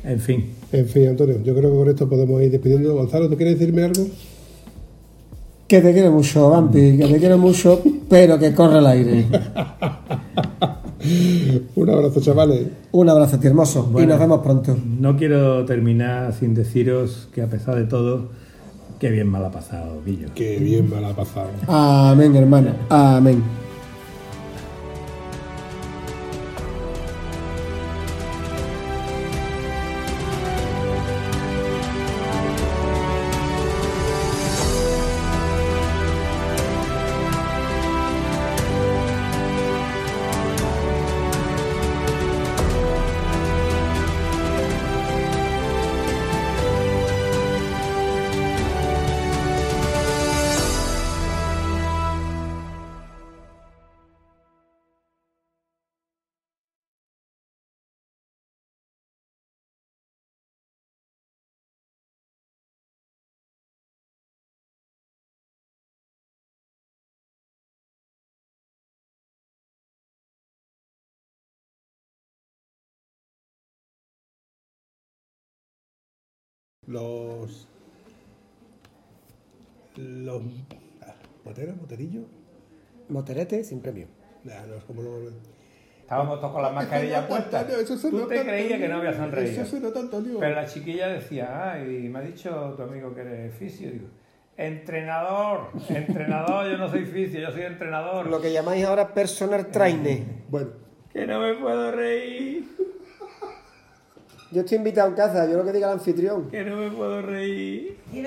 En fin, En fin, Antonio, yo creo que con esto podemos ir despidiendo. Gonzalo, ¿tú quieres decirme algo? Que te quiero mucho, Vampi, que te quiero mucho, pero que corre el aire. [laughs] Un abrazo, chavales. Un abrazo, ti hermoso, y nos vemos pronto. no quiero terminar sin deciros que a pesar de todo, qué bien mal ha pasado, Guillo. Qué bien me la ha pasado. Amén, hermano, amén. Los. Los. ah, ¿Motera? ¿Moterillo? Moterete sin premio. Nah, no es como lo- Estábamos todos con las mascarillas puestas. Eso Tú te creías que no había sonreído. Eso se nota, Antonio. Pero la chiquilla decía, ay, me ha dicho tu amigo que eres fisio. Digo, entrenador, entrenador, yo no soy fisio, yo soy entrenador. Lo que llamáis ahora personal trainer. Bueno, Que no me puedo reír, Yo estoy invitado en casa, yo lo que diga el anfitrión. que no me puedo reír. Que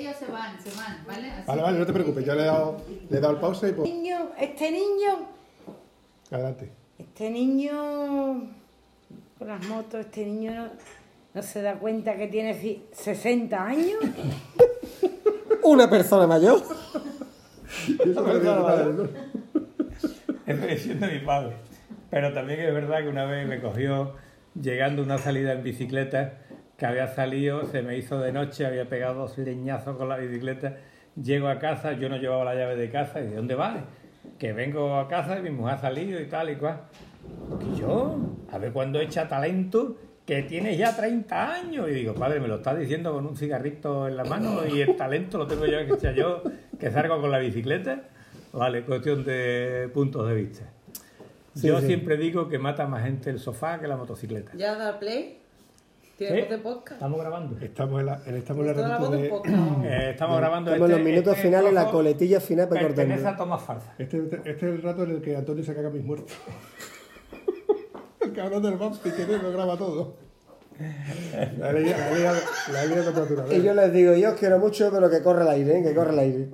ellos se van, se van, ¿vale? Así vale, vale, no te preocupes, ya le he dado, le he dado el pausa y pues. Niño, este niño, Adelante. este niño con las motos, este niño no, no se da cuenta que tiene ci- 60 años. [laughs] Una persona mayor. Tu padre, ¿no? Estoy siendo mi padre. Pero también es verdad que una vez me cogió llegando a una salida en bicicleta, que había salido, se me hizo de noche, había pegado dos leñazos con la bicicleta. Llego a casa, yo no llevaba la llave de casa, y ¿de dónde vas? Que vengo a casa y mi mujer ha salido y tal y cual. Y yo, a ver cuándo echa talento, que tienes ya 30 años. Y digo, padre, me lo estás diciendo con un cigarrito en la mano y el talento lo tengo yo que echar yo, que salgo con la bicicleta. Vale, cuestión de puntos de vista. Sí, yo sí. siempre digo que mata más gente el sofá que la motocicleta. ¿Ya da play? ¿Tiene ¿Sí? voz de podcast? Estamos grabando. Estamos en la, en, estamos en la de. Eh, estamos grabando Estamos en los este- minutos este finales, la coletilla final para Pertenece a cortar. Tomás Farza. Este, este es el rato en el que Antonio se caga a mis muertos. [laughs] el cabrón del vampi que lo graba todo. La liado- la Y yo les digo, yo os quiero mucho, pero que corre el aire, ¿eh? que corre el aire.